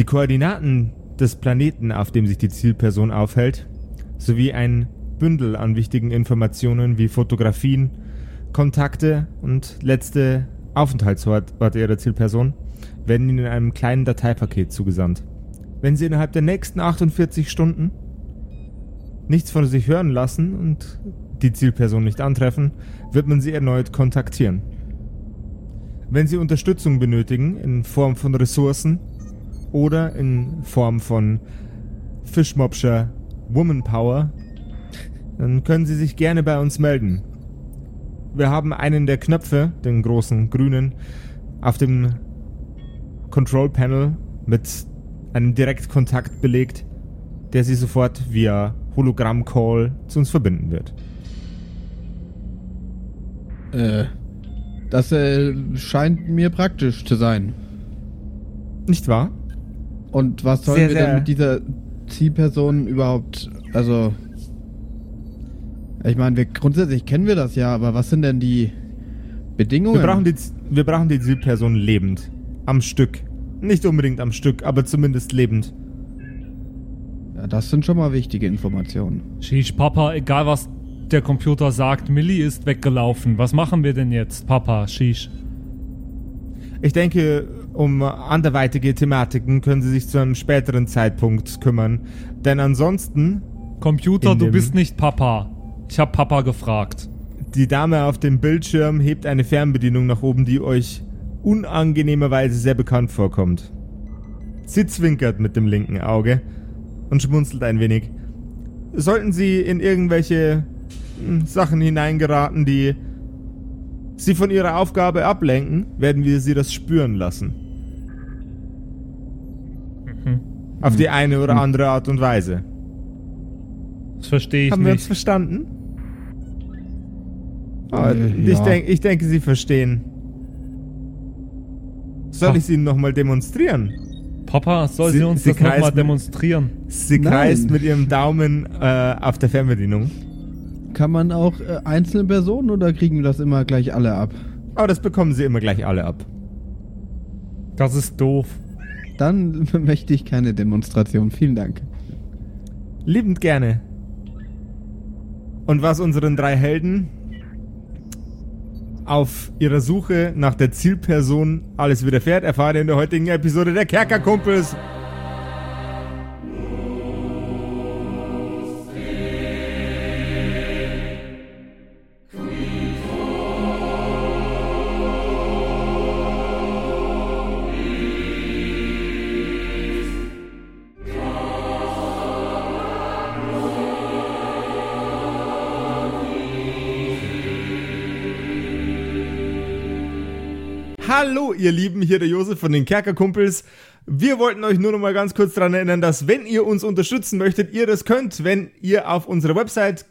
Die Koordinaten des Planeten, auf dem sich die Zielperson aufhält, sowie ein Bündel an wichtigen Informationen wie Fotografien, Kontakte und letzte Aufenthaltsorte ihrer Zielperson werden Ihnen in einem kleinen Dateipaket zugesandt. Wenn Sie innerhalb der nächsten 48 Stunden nichts von sich hören lassen und die Zielperson nicht antreffen, wird man sie erneut kontaktieren. Wenn Sie Unterstützung benötigen in Form von Ressourcen oder in Form von Fischmobscher Womanpower, dann können Sie sich gerne bei uns melden. Wir haben einen der Knöpfe, den großen grünen, auf dem Control Panel mit einem Direktkontakt belegt, der Sie sofort via Hologramm-Call zu uns verbinden wird. Äh, das äh, scheint mir praktisch zu sein. Nicht wahr? Und was sollen Sehr, wir sehr- denn mit dieser Zielperson überhaupt, also, ich meine, wir grundsätzlich kennen wir das ja, aber was sind denn die Bedingungen? Wir brauchen die, wir brauchen die Zielperson lebend. Am Stück. Nicht unbedingt am Stück, aber zumindest lebend. ja, das sind schon mal wichtige Informationen. Shish, Papa, egal was der Computer sagt, Millie ist weggelaufen. Was machen wir denn jetzt, Papa? Shish. Ich denke, um anderweitige Thematiken können Sie sich zu einem späteren Zeitpunkt kümmern. Denn ansonsten, Computer, du bist nicht Papa. Ich hab Papa gefragt. die Dame auf dem Bildschirm hebt eine Fernbedienung nach oben, die euch unangenehmerweise sehr bekannt vorkommt. Sie zwinkert mit dem linken Auge und schmunzelt ein wenig. Sollten Sie in irgendwelche hm, Sachen hineingeraten, die Sie von Ihrer Aufgabe ablenken, werden wir Sie das spüren lassen. Auf die eine oder andere Art und Weise. Das verstehe ich Haben wir uns nicht. verstanden? Äh, ich, ja. denk, ich denke, Sie verstehen. Soll Ach. ich es Ihnen nochmal demonstrieren? Papa, soll sie, Sie- uns sie das nochmal demonstrieren? Sie Nein. kreist mit ihrem Daumen äh, auf der Fernbedienung. Kann man auch äh, einzelne Personen oder kriegen wir das immer gleich alle ab? Aber das bekommen Sie immer gleich alle ab. Das ist doof. Dann möchte ich keine Demonstration. Vielen Dank. Liebend gerne. Und was unseren drei Helden auf ihrer Suche nach der Zielperson alles widerfährt, erfahrt ihr in der heutigen Episode der Kerkerkumpels. Ihr Lieben, hier der Josef von den Kerkerkumpels. Wir wollten euch nur noch mal ganz kurz daran erinnern, dass wenn ihr uns unterstützen möchtet, ihr das könnt, wenn ihr auf unsere Website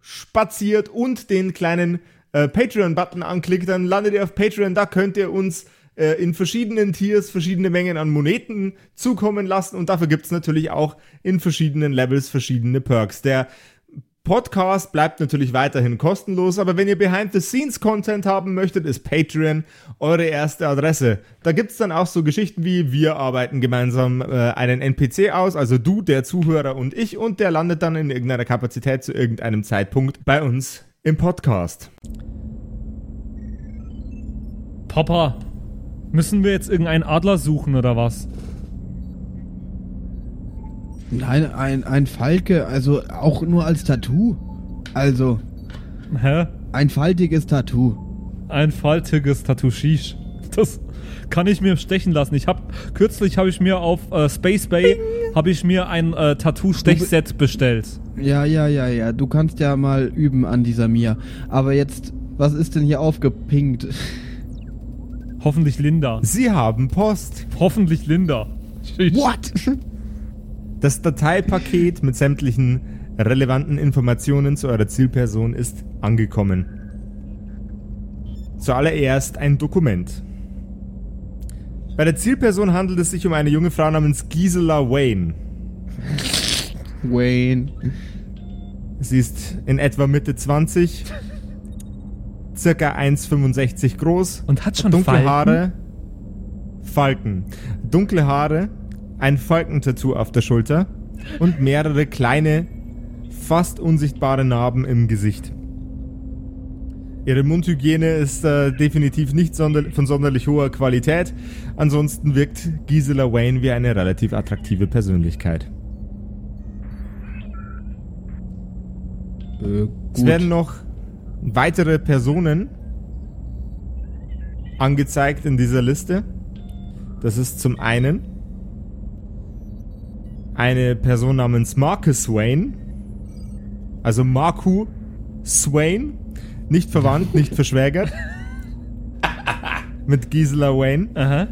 spaziert und den kleinen äh, Patreon-Button anklickt, dann landet ihr auf Patreon. Da könnt ihr uns äh, in verschiedenen Tiers verschiedene Mengen an Moneten zukommen lassen und dafür gibt's natürlich auch in verschiedenen Levels verschiedene Perks. Der Podcast bleibt natürlich weiterhin kostenlos, aber wenn ihr Behind-the-Scenes-Content haben möchtet, ist Patreon eure erste Adresse. Da gibt's dann auch so Geschichten wie, wir arbeiten gemeinsam äh, einen NPC aus, also du, der Zuhörer und ich, und der landet dann in irgendeiner Kapazität zu irgendeinem Zeitpunkt bei uns im Podcast. Papa, müssen wir jetzt irgendeinen Adler suchen oder was? Nein, ein, ein Falke, also auch nur als Tattoo. Also, Hä? ein faltiges Tattoo. Ein faltiges Tattoo Shish. Das kann ich mir stechen lassen. Ich habe kürzlich habe ich mir auf äh, Space Bay habe ich mir ein äh, Tattoo Stechset bestellt. Ja, ja, ja, ja. Du kannst ja mal üben an dieser Mia. Aber jetzt, was ist denn hier aufgepinkt? Hoffentlich Linda. Sie haben Post. Hoffentlich Linda. Shish. What? Das Dateipaket mit sämtlichen relevanten Informationen zu eurer Zielperson ist angekommen. Zuallererst ein Dokument. Bei der Zielperson handelt es sich um eine junge Frau namens Gisela Wayne. Wayne. Sie ist in etwa Mitte 20, circa 1,65 groß, Und hat schon dunkle Falten? Haare, Falken, dunkle Haare, ein Falkentattoo auf der Schulter und mehrere kleine, fast unsichtbare Narben im Gesicht. Ihre Mundhygiene ist äh, definitiv nicht sonder von sonderlich hoher Qualität. Ansonsten wirkt Gisela Wayne wie eine relativ attraktive Persönlichkeit. Äh, Es werden noch weitere Personen angezeigt in dieser Liste. Das ist zum einen eine Person namens Marcus Swain, also Marku Swain, nicht verwandt, nicht verschwägert, mit Gisela Wayne. Aha.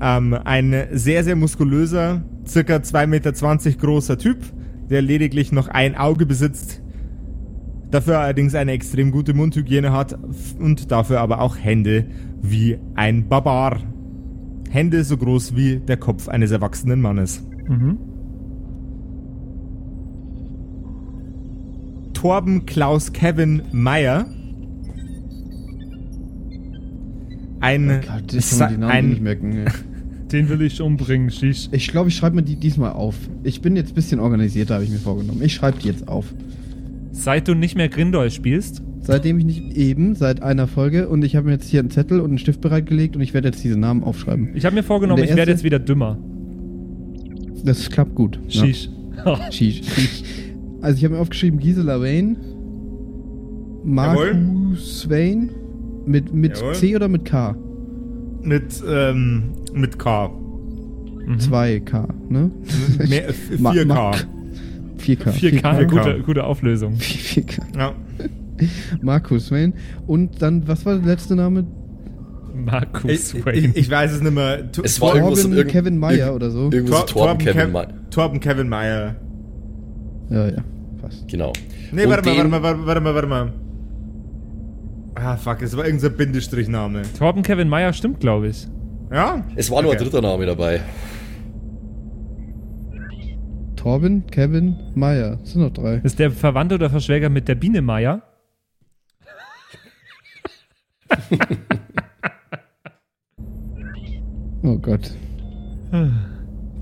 Ähm, ein sehr, sehr muskulöser, circa 2,20 Meter großer Typ, der lediglich noch ein Auge besitzt, dafür allerdings eine extrem gute Mundhygiene hat und dafür aber auch Hände wie ein Barbar. Hände so groß wie der Kopf eines erwachsenen Mannes. Mhm. Torben Klaus Kevin Meyer. Ein, Oh Gott, ich kann die Namen ein nicht merken. Den will ich umbringen, Shish. Ich glaube, ich schreibe mir die diesmal auf. Ich bin jetzt ein bisschen organisierter, habe ich mir vorgenommen. Ich schreibe die jetzt auf. Seit du nicht mehr Grindel spielst, Seitdem ich nicht eben, seit einer Folge, und ich habe mir jetzt hier einen Zettel und einen Stift bereitgelegt und ich werde jetzt diese Namen aufschreiben. ich habe mir vorgenommen, ich werde jetzt wieder dümmer. Das klappt gut. Shish. Ja. Sheesh. Also ich habe mir aufgeschrieben Gisela Wayne. Marcus Wayne, mit, mit Jawohl. C oder mit K? mit, ähm, mit K. Mhm. 2K, ne? Mehr, f- Ma- 4K. Ma- 4K. 4K, 4K. Gute, gute Auflösung. 4K. Ja. Marcus Wayne. Und dann, was war der letzte Name? Markus Ich, Wayne. ich, ich weiß es nicht mehr. Tu- Es war irgendwas Torben irgend- Kevin Meyer oder so. Irgendwo so Tor- Torben Kevin Kev- Meyer. Torben Kevin Meyer. Ja, ja, fast. Genau. Nee, Und warte mal, warte mal, warte, warte mal, warte mal. Ah, fuck, es war irgendein Bindestrichname. Torben Kevin Meyer stimmt, glaube ich. Ja? Es war nur ein Okay. dritter Name dabei. Torben Kevin Meyer. Das sind noch drei. Ist der Verwandte oder Verschwäger mit der Biene Meyer? Oh Gott.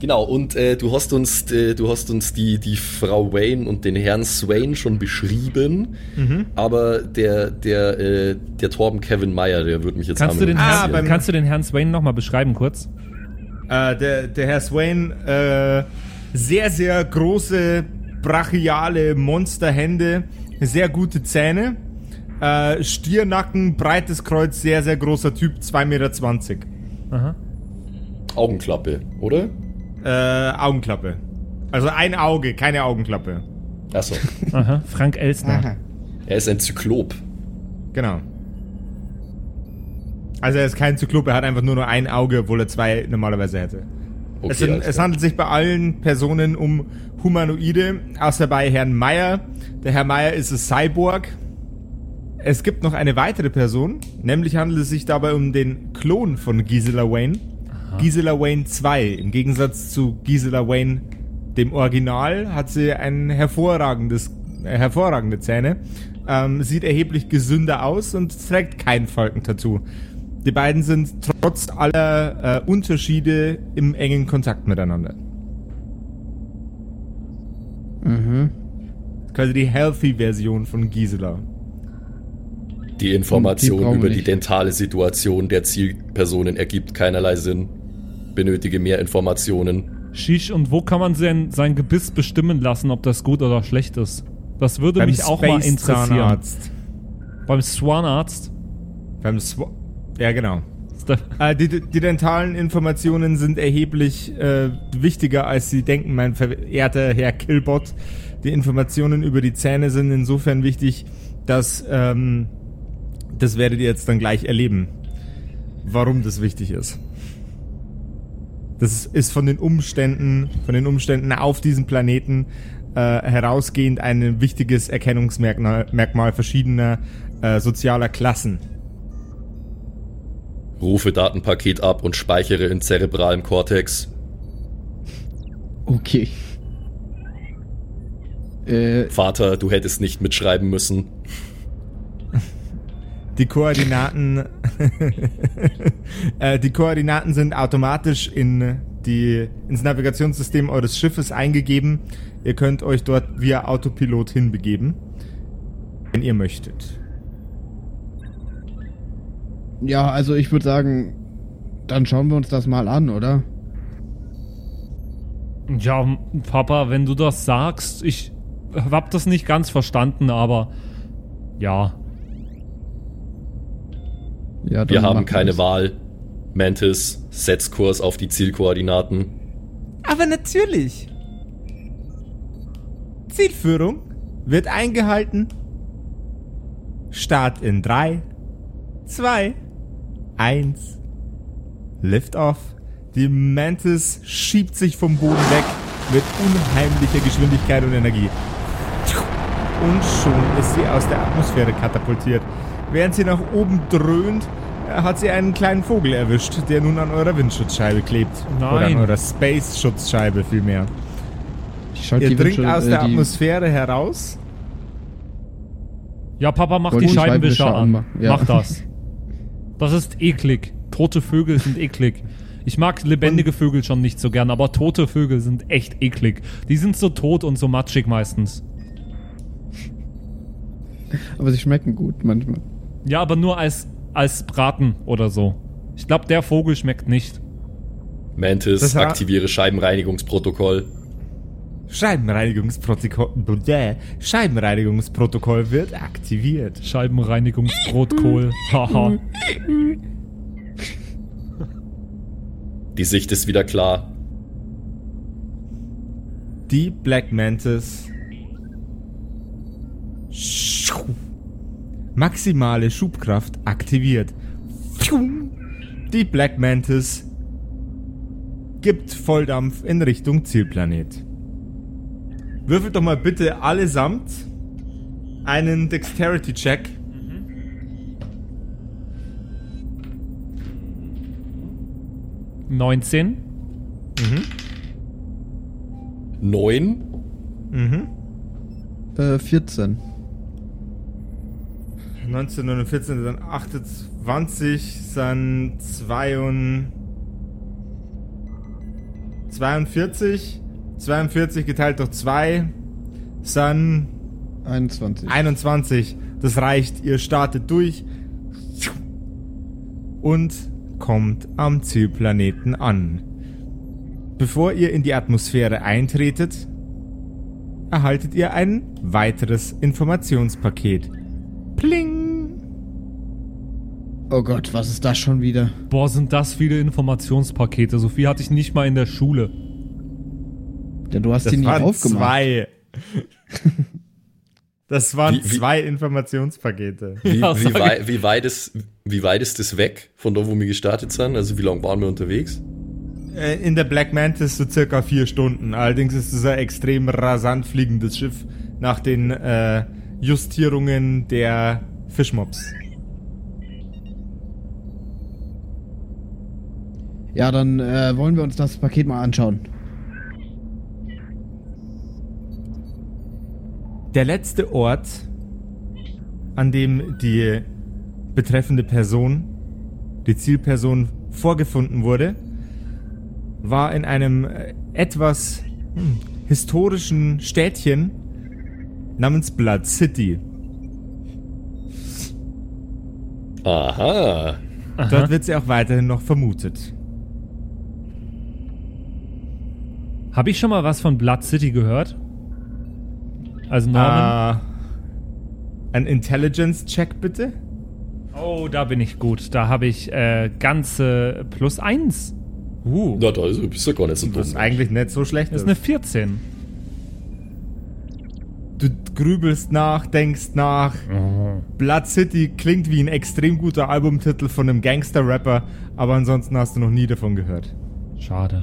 Genau, und äh, du hast uns, äh, du hast uns die, die Frau Wayne und den Herrn Swain schon beschrieben, Mhm. aber der, der, äh, der Torben Kevin Meyer, der würde mich jetzt Kannst du, den Ah, Herrn, beim- kannst du den Herrn Swain nochmal beschreiben kurz? Äh, der, der Herr Swain, äh, sehr, sehr große, brachiale Monsterhände, sehr gute Zähne, äh, Stiernacken, breites Kreuz, sehr, sehr großer Typ, 2,20 Meter. Aha. Augenklappe, oder? Äh, Augenklappe. Also ein Auge, keine Augenklappe. Achso. Aha. Frank Elsner. er ist ein Zyklop. Genau. Also er ist kein Zyklop, er hat einfach nur nur ein Auge, obwohl er zwei normalerweise hätte. Okay, es, sind, es handelt sich bei allen Personen um Humanoide, außer bei Herrn Meyer. Der Herr Meyer ist ein Cyborg. Es gibt noch eine weitere Person, nämlich handelt es sich dabei um den Klon von Gisela Wayne. Gisela Wayne 2. Im Gegensatz zu Gisela Wayne, dem Original, hat sie ein hervorragendes, äh, hervorragende Zähne, ähm, sieht erheblich gesünder aus und trägt kein Falkentattoo. Die beiden sind trotz aller äh, Unterschiede im engen Kontakt miteinander. Mhm. Quasi die Healthy-Version von Gisela. Die Die Information wir über die nicht. dentale Situation der Zielpersonen ergibt keinerlei Sinn. Benötige mehr Informationen. Shish, und wo kann man sein, sein Gebiss bestimmen lassen, ob das gut oder schlecht ist? Das würde mich auch mal interessieren. Zahnarzt. Beim Swanarzt. Beim Sw ja, genau. Äh, die, die dentalen Informationen sind erheblich äh, wichtiger, als Sie denken, mein verehrter Herr Killbot. Die Informationen über die Zähne sind insofern wichtig, dass ähm, das werdet ihr jetzt dann gleich erleben, warum das wichtig ist. Das ist von den Umständen, von den Umständen auf diesem Planeten äh, herausgehend ein wichtiges Erkennungsmerkmal Merkmal verschiedener äh, sozialer Klassen. Rufe Datenpaket ab und speichere in zerebralem Kortex. Okay. Äh, Vater, du hättest nicht mitschreiben müssen. Die Koordinaten, äh, die Koordinaten sind automatisch in die, ins Navigationssystem eures Schiffes eingegeben. Ihr könnt euch dort via Autopilot hinbegeben, wenn ihr möchtet. Ja, also ich würde sagen, dann schauen wir uns das mal an, oder? Ja, Papa, wenn du das sagst, ich hab das nicht ganz verstanden, aber ja. Ja, Wir haben keine wir's. Wahl. Mantis, setz Kurs auf die Zielkoordinaten. Aber natürlich. Zielführung wird eingehalten. Start in 3, 2, 1. Lift off. Die Mantis schiebt sich vom Boden weg mit unheimlicher Geschwindigkeit und Energie. Und schon ist sie aus der Atmosphäre katapultiert. Während sie nach oben dröhnt, hat sie einen kleinen Vogel erwischt, der nun an eurer Windschutzscheibe klebt. Oder an Nein. eurer Space-Schutzscheibe vielmehr. Ihr die dringt aus äh, der Atmosphäre heraus. Ja, Papa, mach die Scheibenwischer an. ja. Mach das. Das ist eklig. Tote Vögel sind eklig. Ich mag lebendige Vögel schon nicht so gern, aber tote Vögel sind echt eklig. Die sind so tot und so matschig meistens. Aber sie schmecken gut manchmal. Ja, aber nur als, als Braten oder so. Ich glaube, der Vogel schmeckt nicht. Mantis, aktiviere Scheibenreinigungsprotokoll. Scheibenreinigungsprotokoll. Scheibenreinigungsprotokoll wird aktiviert. Scheibenreinigungsbrotkohl. Haha. Die Sicht ist wieder klar. Die Black Mantis. Maximale Schubkraft aktiviert. Die Black Mantis gibt Volldampf in Richtung Zielplanet. Würfelt doch mal bitte allesamt einen Dexterity-Check. Mhm. 19. Neun. Mhm. Äh, 14. 19 und 14 dann 28, dann 2 42, 42 geteilt durch 2, dann 21. 21. Das reicht, ihr startet durch und kommt am Zielplaneten an. Bevor ihr in die Atmosphäre eintretet, erhaltet ihr ein weiteres Informationspaket. Pling! Oh Gott, was ist das schon wieder? Boah, sind das viele Informationspakete. So viel hatte ich nicht mal in der Schule. Ja, du hast Das die nicht waren aufgemacht. zwei. Das waren Wie- wie- zwei Informationspakete. Wie, Ja, wie, wei wie, weit ist, wie weit ist das weg von da, wo wir gestartet sind? Also wie lange waren wir unterwegs? Äh, In der Black Mantis so circa vier Stunden. Allerdings ist es ein extrem rasant fliegendes Schiff nach den äh, Justierungen der Fischmobs. Ja, dann äh, wollen wir uns das Paket mal anschauen. Der letzte Ort, an dem die betreffende Person, die Zielperson, vorgefunden wurde, war in einem äh, etwas hm, historischen Städtchen namens Blood City. Aha. Dort wird sie auch weiterhin noch vermutet. Habe ich schon mal was von Blood City gehört? Also Norman? Äh, ein Intelligence-Check bitte? Oh, da bin ich gut. Da habe ich äh, ganze plus eins. Uh, Na, da ist, bist du gar nicht so Das ist dumm. eigentlich nicht so schlecht. das ist eine 14. Du grübelst nach, denkst nach. Blood City klingt wie ein extrem guter Albumtitel von einem Gangster-Rapper, aber ansonsten hast du noch nie davon gehört. Schade.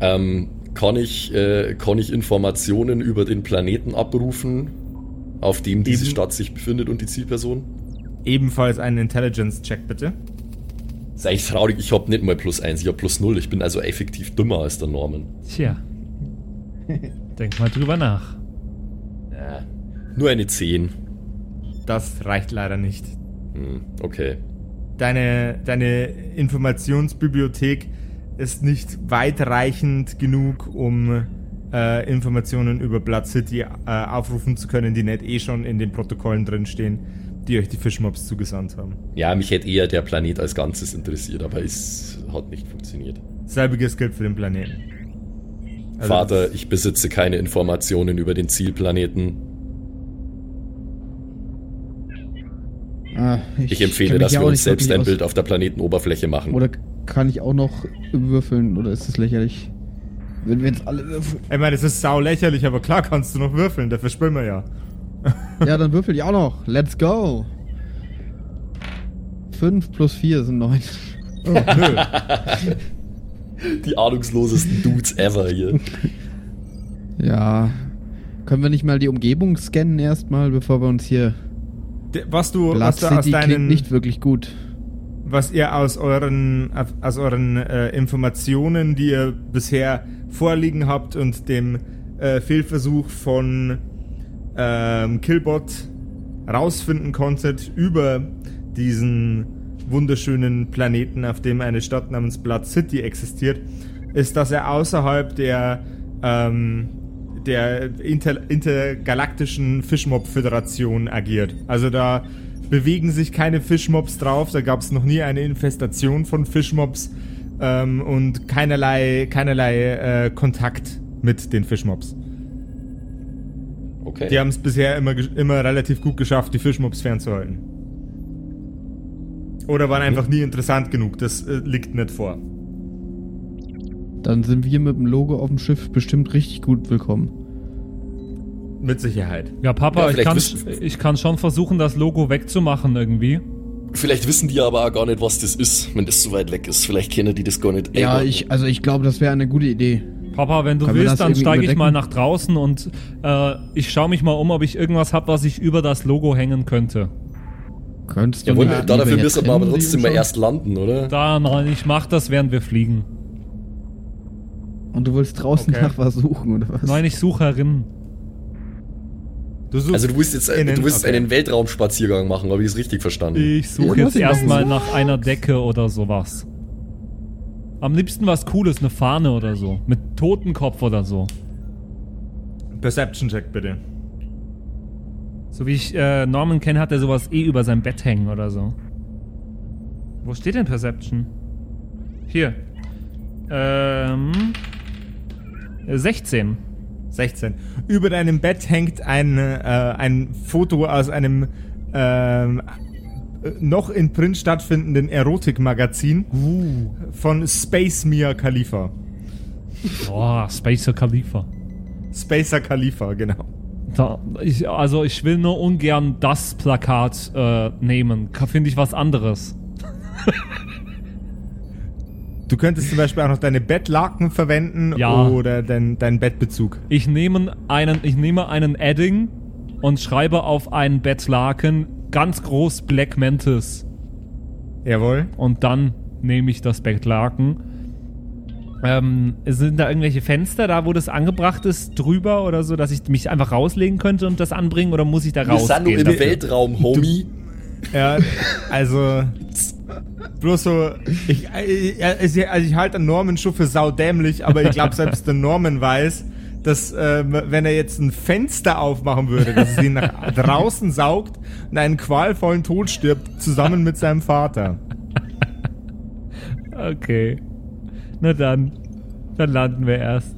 Ähm, kann, ich, äh, kann ich Informationen über den Planeten abrufen, auf dem diese Eben. Stadt sich befindet und die Zielperson? Ebenfalls einen Intelligence-Check bitte. Ist eigentlich traurig, ich habe nicht mal plus eins, ich habe plus null. Ich bin also effektiv dümmer als der Norman. Tja. Denk mal drüber nach. Ja. Nur eine 10. Das reicht leider nicht. Hm, okay. deine, deine Informationsbibliothek ist nicht weitreichend genug, um äh, Informationen über Blood City äh, aufrufen zu können, die nicht eh schon in den Protokollen drinstehen, die euch die Fischmobs zugesandt haben. Ja, mich hätte eher der Planet als Ganzes interessiert, aber es hat nicht funktioniert. Selbiges gilt für den Planeten. Also- Vater, ich besitze keine Informationen über den Zielplaneten. Ah, Ich empfehle, kenn mich dass wir uns selbst ein Bild auf der Planetenoberfläche machen. Oder kann ich auch noch würfeln oder ist das lächerlich? Wenn wir jetzt alle würfeln. Ich meine, es ist sau lächerlich, aber klar kannst du noch würfeln, dafür spielen wir ja. Ja, dann würfel ich auch noch. Let's go. 5 plus 4 sind 9. Oh, nö. Die ahnungslosesten Dudes ever hier. Ja. Können wir nicht mal die Umgebung scannen erstmal, bevor wir uns hier. Was du, Blood was aus City klingt deinen, nicht wirklich gut. was ihr aus euren, aus euren äh, Informationen, die ihr bisher vorliegen habt und dem äh, Fehlversuch von ähm, Killbot rausfinden konntet über diesen wunderschönen Planeten, auf dem eine Stadt namens Blood City existiert, ist, dass er außerhalb der ähm, der inter, intergalaktischen Fischmob-Föderation agiert. Also da bewegen sich keine Fischmobs drauf, da gab es noch nie eine Infestation von Fischmobs ähm, und keinerlei, keinerlei äh, Kontakt mit den Fischmobs. Okay. Die haben es bisher immer, immer relativ gut geschafft, die Fischmobs fernzuhalten. Oder waren einfach nie interessant genug, das äh, liegt nicht vor. Dann sind wir mit dem Logo auf dem Schiff bestimmt richtig gut willkommen. Mit Sicherheit. Ja, Papa, Ja, ich, kann, ich kann schon versuchen, das Logo wegzumachen irgendwie. Vielleicht wissen die aber auch gar nicht, was das ist, wenn das so weit weg ist. Vielleicht kennen die das gar nicht. Ja, ich, also ich glaube, das wäre eine gute Idee. Papa, wenn du Können wir willst, dann steige ich mal nach draußen und äh, ich schaue mich mal um, ob ich irgendwas habe, was ich über das Logo hängen könnte. Könntest du Jawohl, nicht da lieber dafür müssen wir aber trotzdem mal erst landen, oder? Da, nein, ich mach das, während wir fliegen. Und du willst draußen Okay. nach was suchen, oder was? Nein, ich suche herin. Du suchst Also du willst jetzt Innen, du willst okay. einen Weltraumspaziergang machen, habe ich das richtig verstanden? Ich suche Ja, jetzt erstmal nach einer Decke oder sowas. Am liebsten was Cooles, eine Fahne oder so. Mit Totenkopf oder so. Perception-Check bitte. So wie ich äh, Norman kenne, hat er sowas eh über sein Bett hängen oder so. Wo steht denn Perception? Hier. Ähm. Äh, 16. 16. Über deinem Bett hängt ein, äh, ein Foto aus einem ähm, äh, noch in Print stattfindenden Erotikmagazin von Space Mia Khalifa. Boah, Spacer Khalifa. Spacer Khalifa, genau. Da, ich, also ich will nur ungern das Plakat äh, nehmen. Finde ich was anderes. Du könntest zum Beispiel auch noch deine Bettlaken verwenden Ja. oder dein, deinen Bettbezug. Ich nehme einen, ich nehme einen Edding und schreibe auf einen Bettlaken ganz groß Black Mantis. Jawohl. Und dann nehme ich das Bettlaken. Ähm, sind da irgendwelche Fenster da, wo das angebracht ist, drüber oder so, dass ich mich einfach rauslegen könnte und das anbringen oder muss ich da Wir sind nur rausgehen? im dafür? Weltraum, Homie. Ja, also bloß so, ich, ich, also ich halte Norman schon für saudämlich, aber ich glaube, selbst der Norman weiß, dass ähm, wenn er jetzt ein Fenster aufmachen würde, dass es ihn nach draußen saugt und einen qualvollen Tod stirbt, zusammen mit seinem Vater. Okay. Na dann. Dann landen wir erst.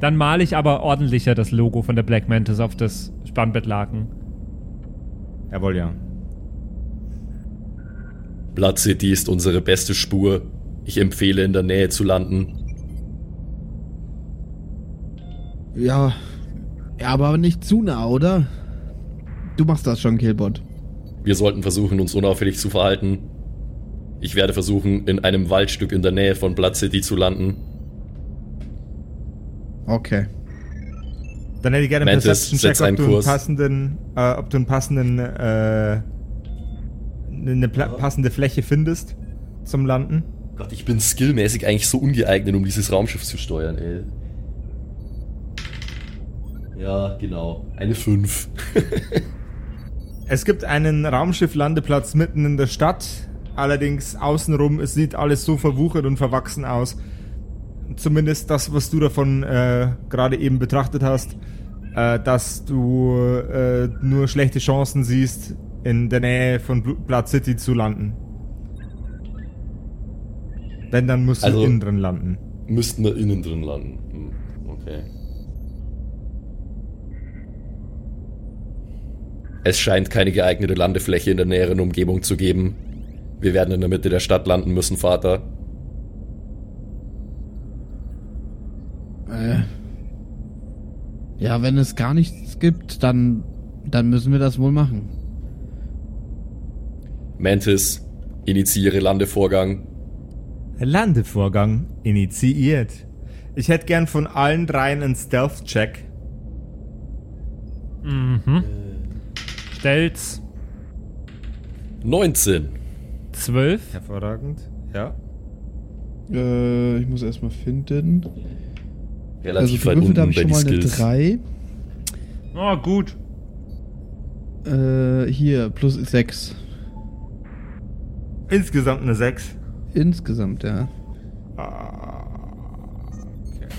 Dann male ich aber ordentlicher das Logo von der Black Mantis auf das Spannbettlaken. Jawohl, ja. Blood City ist unsere beste Spur. Ich empfehle, in der Nähe zu landen. Ja. Aber nicht zu nah, oder? Du machst das schon, Killbot. Wir sollten versuchen, uns unauffällig zu verhalten. Ich werde versuchen, in einem Waldstück in der Nähe von Blood City zu landen. Okay. Dann hätte ich gerne einen Mantis, Perception-Check, setz einen ob du einen Kurs. passenden, äh, ob du einen passenden, äh, eine passende Fläche findest zum Landen. Gott, ich bin skillmäßig eigentlich so ungeeignet, um dieses Raumschiff zu steuern, ey. Ja, genau. Eine 5. Es gibt einen Raumschifflandeplatz mitten in der Stadt. Allerdings außenrum, es sieht alles so verwuchert und verwachsen aus. Zumindest das, was du davon äh, gerade eben betrachtet hast, äh, dass du äh, nur schlechte Chancen siehst, in der Nähe von Blu- Blood City zu landen. Wenn, dann musst du Also- innen drin landen. Müssten wir innen drin landen. Hm, okay. Es scheint keine geeignete Landefläche in der näheren Umgebung zu geben. Wir werden in der Mitte der Stadt landen müssen, Vater. Äh. Ja, wenn es gar nichts gibt, dann, dann müssen wir das wohl machen. Mantis, initiiere Landevorgang. Landevorgang initiiert. Ich hätte gern von allen dreien einen Stealth-Check. Mhm. Stellt's 19. 12. Hervorragend. Ja. Äh, ich muss erstmal finden. Relativ also weit gewürfelt habe unten ich bei schon mal eine Skills. 3. Oh, gut. Äh, hier, plus 6. Insgesamt eine 6. Insgesamt, ja.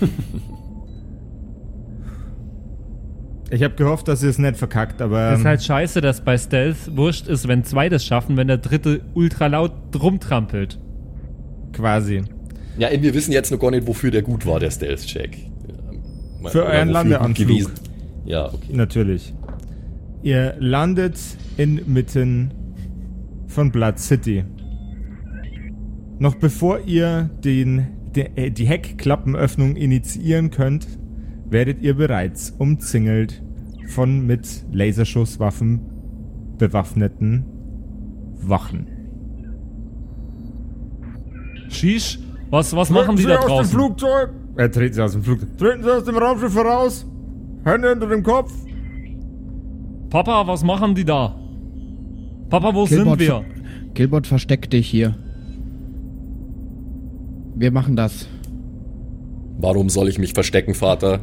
Ich habe gehofft, dass ihr es nicht verkackt, aber Das ist ähm, halt scheiße, dass bei Stealth wurscht ist, wenn zwei das schaffen, wenn der dritte ultra laut rumtrampelt. quasi. Ja, wir wissen jetzt noch gar nicht, wofür der gut war, der Stealth-Check. Für euren Landeanflug. Ja, okay. Natürlich. Ihr landet inmitten von Blood City. Noch bevor ihr den, de, äh, die Heckklappenöffnung initiieren könnt, werdet ihr bereits umzingelt von mit Laserschusswaffen bewaffneten Wachen. Shish, was, was machen die da aus dem draußen? Flugzeug! Er treten Sie aus dem Flugzeug. Treten Sie aus dem Raumschiff heraus! Hände hinter dem Kopf! Papa, was machen die da? Papa, wo Killbot, sind wir? Gilbert, versteck dich hier. Wir machen das. Warum soll ich mich verstecken, Vater?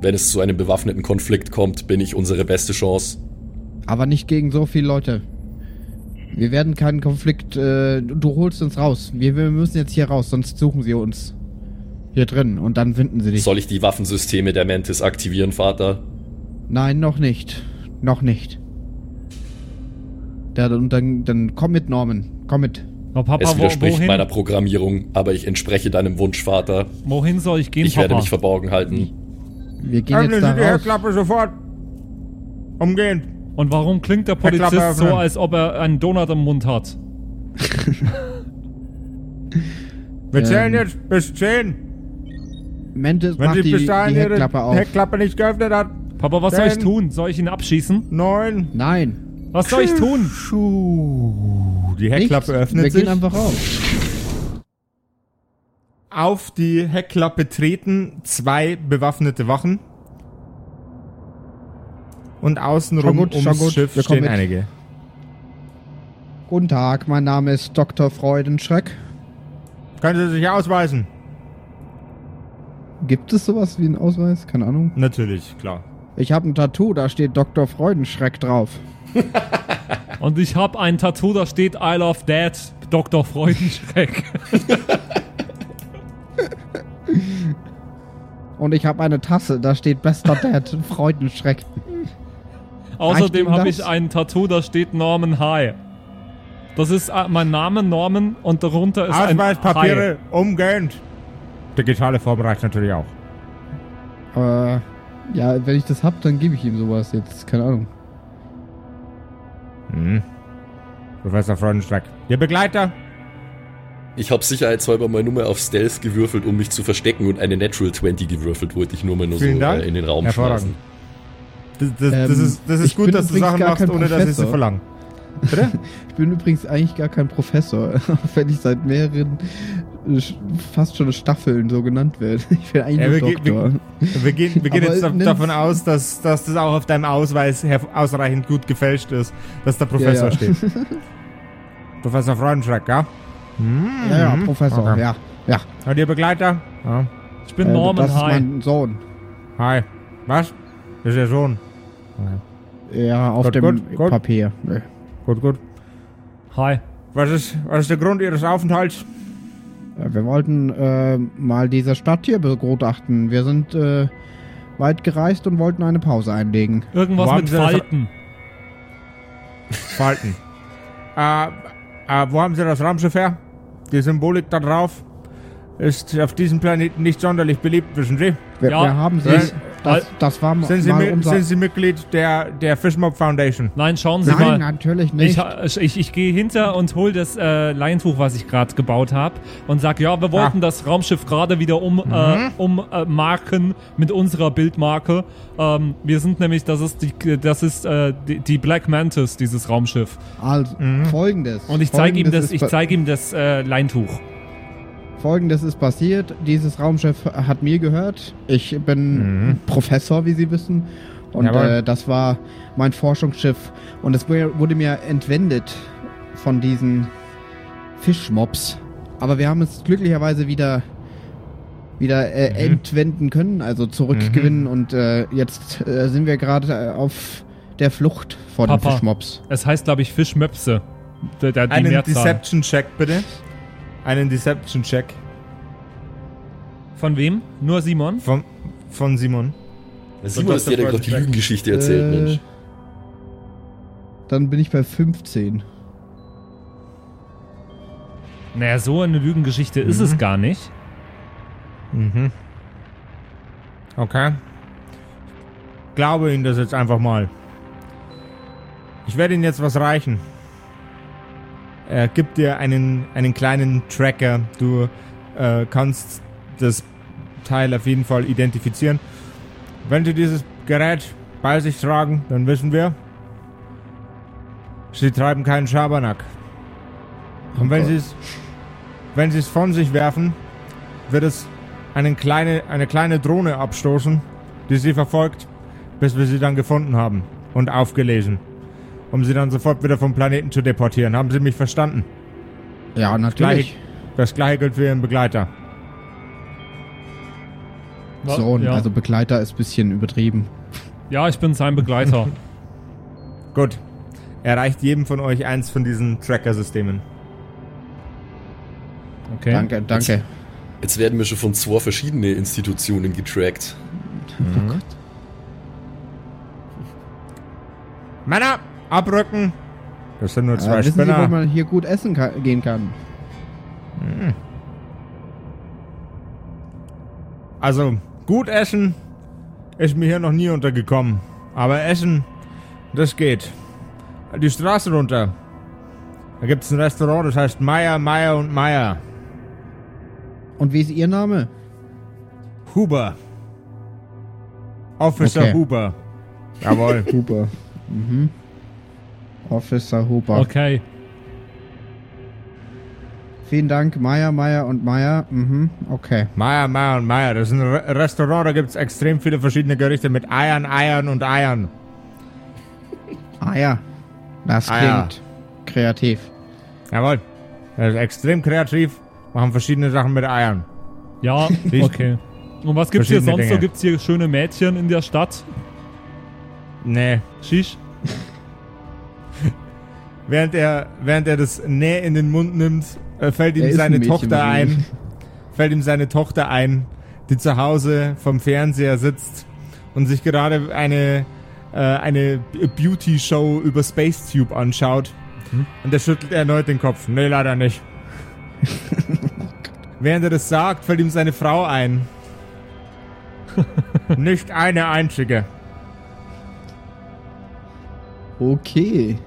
Wenn es zu einem bewaffneten Konflikt kommt, bin ich unsere beste Chance. Aber nicht gegen so viele Leute. Wir werden keinen Konflikt. Äh, du holst uns raus. Wir, wir müssen jetzt hier raus, sonst suchen sie uns. Hier drin und dann finden sie dich. Soll ich die Waffensysteme der Mantis aktivieren, Vater? Nein, noch nicht. Noch nicht. Ja, und dann, dann komm mit, Norman. Komm mit. Oh, Papa, Es wo, widerspricht wohin? meiner Programmierung, aber ich entspreche deinem Wunsch, Vater. wohin soll ich gehen, Ich Papa? werde mich verborgen halten. Wir gehen Öffnen jetzt Sie da die raus. Heckklappe sofort! Umgehend! Und warum klingt der Polizist so, als ob er einen Donut im Mund hat? Wir Ähm. zählen jetzt bis 10. Mantis, Wenn mach sie die, bis die dahin ihre Heckklappe auf. Heckklappe nicht geöffnet hat. Papa, was soll ich tun? Soll ich ihn abschießen? 9. Nein. Was soll ich tun? Die Heckklappe Nichts. öffnet Wir sich. gehen einfach rauf. Auf die Heckklappe treten zwei bewaffnete Wachen. Und außenrum gut, ums gut. Schiff Wir stehen mit. einige. Guten Tag, mein Name ist Dr. Freudenschreck. Können Sie sich ausweisen? Gibt es sowas wie einen Ausweis? Keine Ahnung. Natürlich, klar. Ich habe ein Tattoo, da steht Dr. Freudenschreck drauf. Und ich habe ein Tattoo, da steht I love Dad, Dr. Freudenschreck. Und ich habe eine Tasse, da steht Bester Dad, Freudenschreck. Außerdem habe ich ein Tattoo, da steht Norman High. Das ist äh, mein Name, Norman, und darunter ist ein Ausweispapiere, umgehend. Digitale Form reicht natürlich auch. Aber ja, wenn ich das hab, dann gebe ich ihm sowas jetzt. Keine Ahnung. Hm. Professor Freudenschreck. Ihr Begleiter? Ich habe sicherheitshalber mal nur mal auf Stealth gewürfelt, um mich zu verstecken und eine Natural 20 gewürfelt, wollte ich nur mal nur so Vielen Dank. äh, in den Raum schmeißen. Das, das, das Ähm, ist, das ist gut, dass du Sachen machst, ohne dass ich sie verlange. Bitte? Ich bin übrigens eigentlich gar kein Professor, auch wenn ich seit mehreren, fast schon Staffeln so genannt werde. Ich bin eigentlich Ja, nur wir, ge- Doktor. wir, wir gehen, wir gehen jetzt davon aus, dass, dass das auch auf deinem Ausweis her- ausreichend gut gefälscht ist, dass da Professor Ja, ja. steht. Professor Freudenschreck, ja? Hm, Ja, ja, mhm. Professor, Okay. ja. Ja. Und ihr Begleiter? Ja. Ich bin Äh, Norman das ist High. mein Sohn. Hi. Was? Das ist der Sohn. Ja, auf Gut, dem gut, gut. Papier. Nö. Gut, gut. Hi. Was ist, was ist der Grund Ihres Aufenthalts? Ja, Wir wollten äh, mal diese Stadt hier begutachten. Wir sind äh, weit gereist und wollten eine Pause einlegen. Irgendwas mit Falten. Falten. äh, äh, wo haben Sie das Raumschiff her? Die Symbolik da drauf ist auf diesem Planeten nicht sonderlich beliebt, wissen Sie? Wir, Ja, wir haben sie. äh, Das, das war Sind Sie, mal unser. sind Sie Mitglied der, der Fishmob Foundation? Nein, schauen Sie Nein, mal. natürlich Ich, nicht. ha- ich, ich gehe hinter und hol das äh, Leintuch, was ich gerade gebaut habe, und sag, ja, wir wollten Ah. das Raumschiff gerade wieder um, äh, ummarken mit unserer Bildmarke. Ähm, wir sind nämlich, das ist die, das ist äh, die, die Black Mantis, dieses Raumschiff. Also, folgendes. Und ich zeige ihm das, ich zeige ihm das äh, Leintuch. Folgendes ist passiert. Dieses Raumschiff hat mir gehört. Ich bin Professor, wie Sie wissen. Und äh, das war mein Forschungsschiff. Und es wurde mir entwendet von diesen Fischmobs. Aber wir haben es glücklicherweise wieder wieder äh, entwenden können, also zurückgewinnen. Und äh, jetzt äh, sind wir gerade äh, auf der Flucht vor den Papa. Fischmobs. Es heißt, glaube ich, Fischmöpse. Der, Einen. Deception-Check, bitte. Einen Deception-Check Von wem? Nur Simon? von, von Simon. Simon ist der, der gerade die Lügengeschichte erzählt, Äh, Mensch. Dann bin ich bei 15. Naja, so eine Lügengeschichte ist Mhm. es gar nicht. Mhm. Okay. Glaube Ihnen das jetzt einfach mal. Ich werde Ihnen jetzt was reichen. Er gibt dir einen, einen kleinen Tracker. Du äh, kannst das Teil auf jeden Fall identifizieren. Wenn Sie dieses Gerät bei sich tragen, dann wissen wir, Sie treiben keinen Schabernack. Und wenn Okay. Sie es wenn Sie es von sich werfen, wird es einen kleine, eine kleine Drohne abstoßen, die Sie verfolgt, bis wir sie dann gefunden haben und aufgelesen. Um sie dann sofort wieder vom Planeten zu deportieren. Haben Sie mich verstanden? Ja, natürlich. Das gleiche gilt für Ihren Begleiter. So, ja. also Begleiter ist ein bisschen übertrieben. ja, ich bin sein Begleiter. Gut. Erreicht jedem von euch eins von diesen Tracker-Systemen. Okay. Danke, danke. Jetzt werden wir schon von zwei verschiedenen Institutionen getrackt. Oh Gott. Männer, abrücken! Das sind nur Äh, zwei wissen Sie, wo Spinner. man hier gut essen ka gehen kann? Also, gut essen ist mir hier noch nie untergekommen. Aber essen, das geht. Die Straße runter. Da gibt's ein Restaurant, das heißt Meier, Meier und Meier. Und wie ist Ihr Name? Huber. Officer Okay. Huber. Jawohl. Huber. mhm. Officer Huber. Okay. Vielen Dank, Meier, Meier und Meier. Mhm. Okay. Meier, Meier und Meier. Das ist ein Re Restaurant, da gibt's extrem viele verschiedene Gerichte mit Eiern, Eiern und Eiern. Ah ja. Das ja. klingt kreativ. Jawohl. Das ist extrem kreativ. Machen verschiedene Sachen mit Eiern. Ja, okay. Und was gibt's hier Verschiedene sonst so? Dinge. Gibt's hier schöne Mädchen in der Stadt? Nee. Shish? Während er, während er das Näh in den Mund nimmt, äh, fällt ihm seine ein Mädchen Tochter ein. Fällt ihm seine Tochter ein, die zu Hause vom Fernseher sitzt und sich gerade eine, äh, eine Beauty-Show über Space Tube anschaut. Und er schüttelt erneut den Kopf. Nee, leider nicht. Während er das sagt, fällt ihm seine Frau ein. nicht eine einzige. Okay.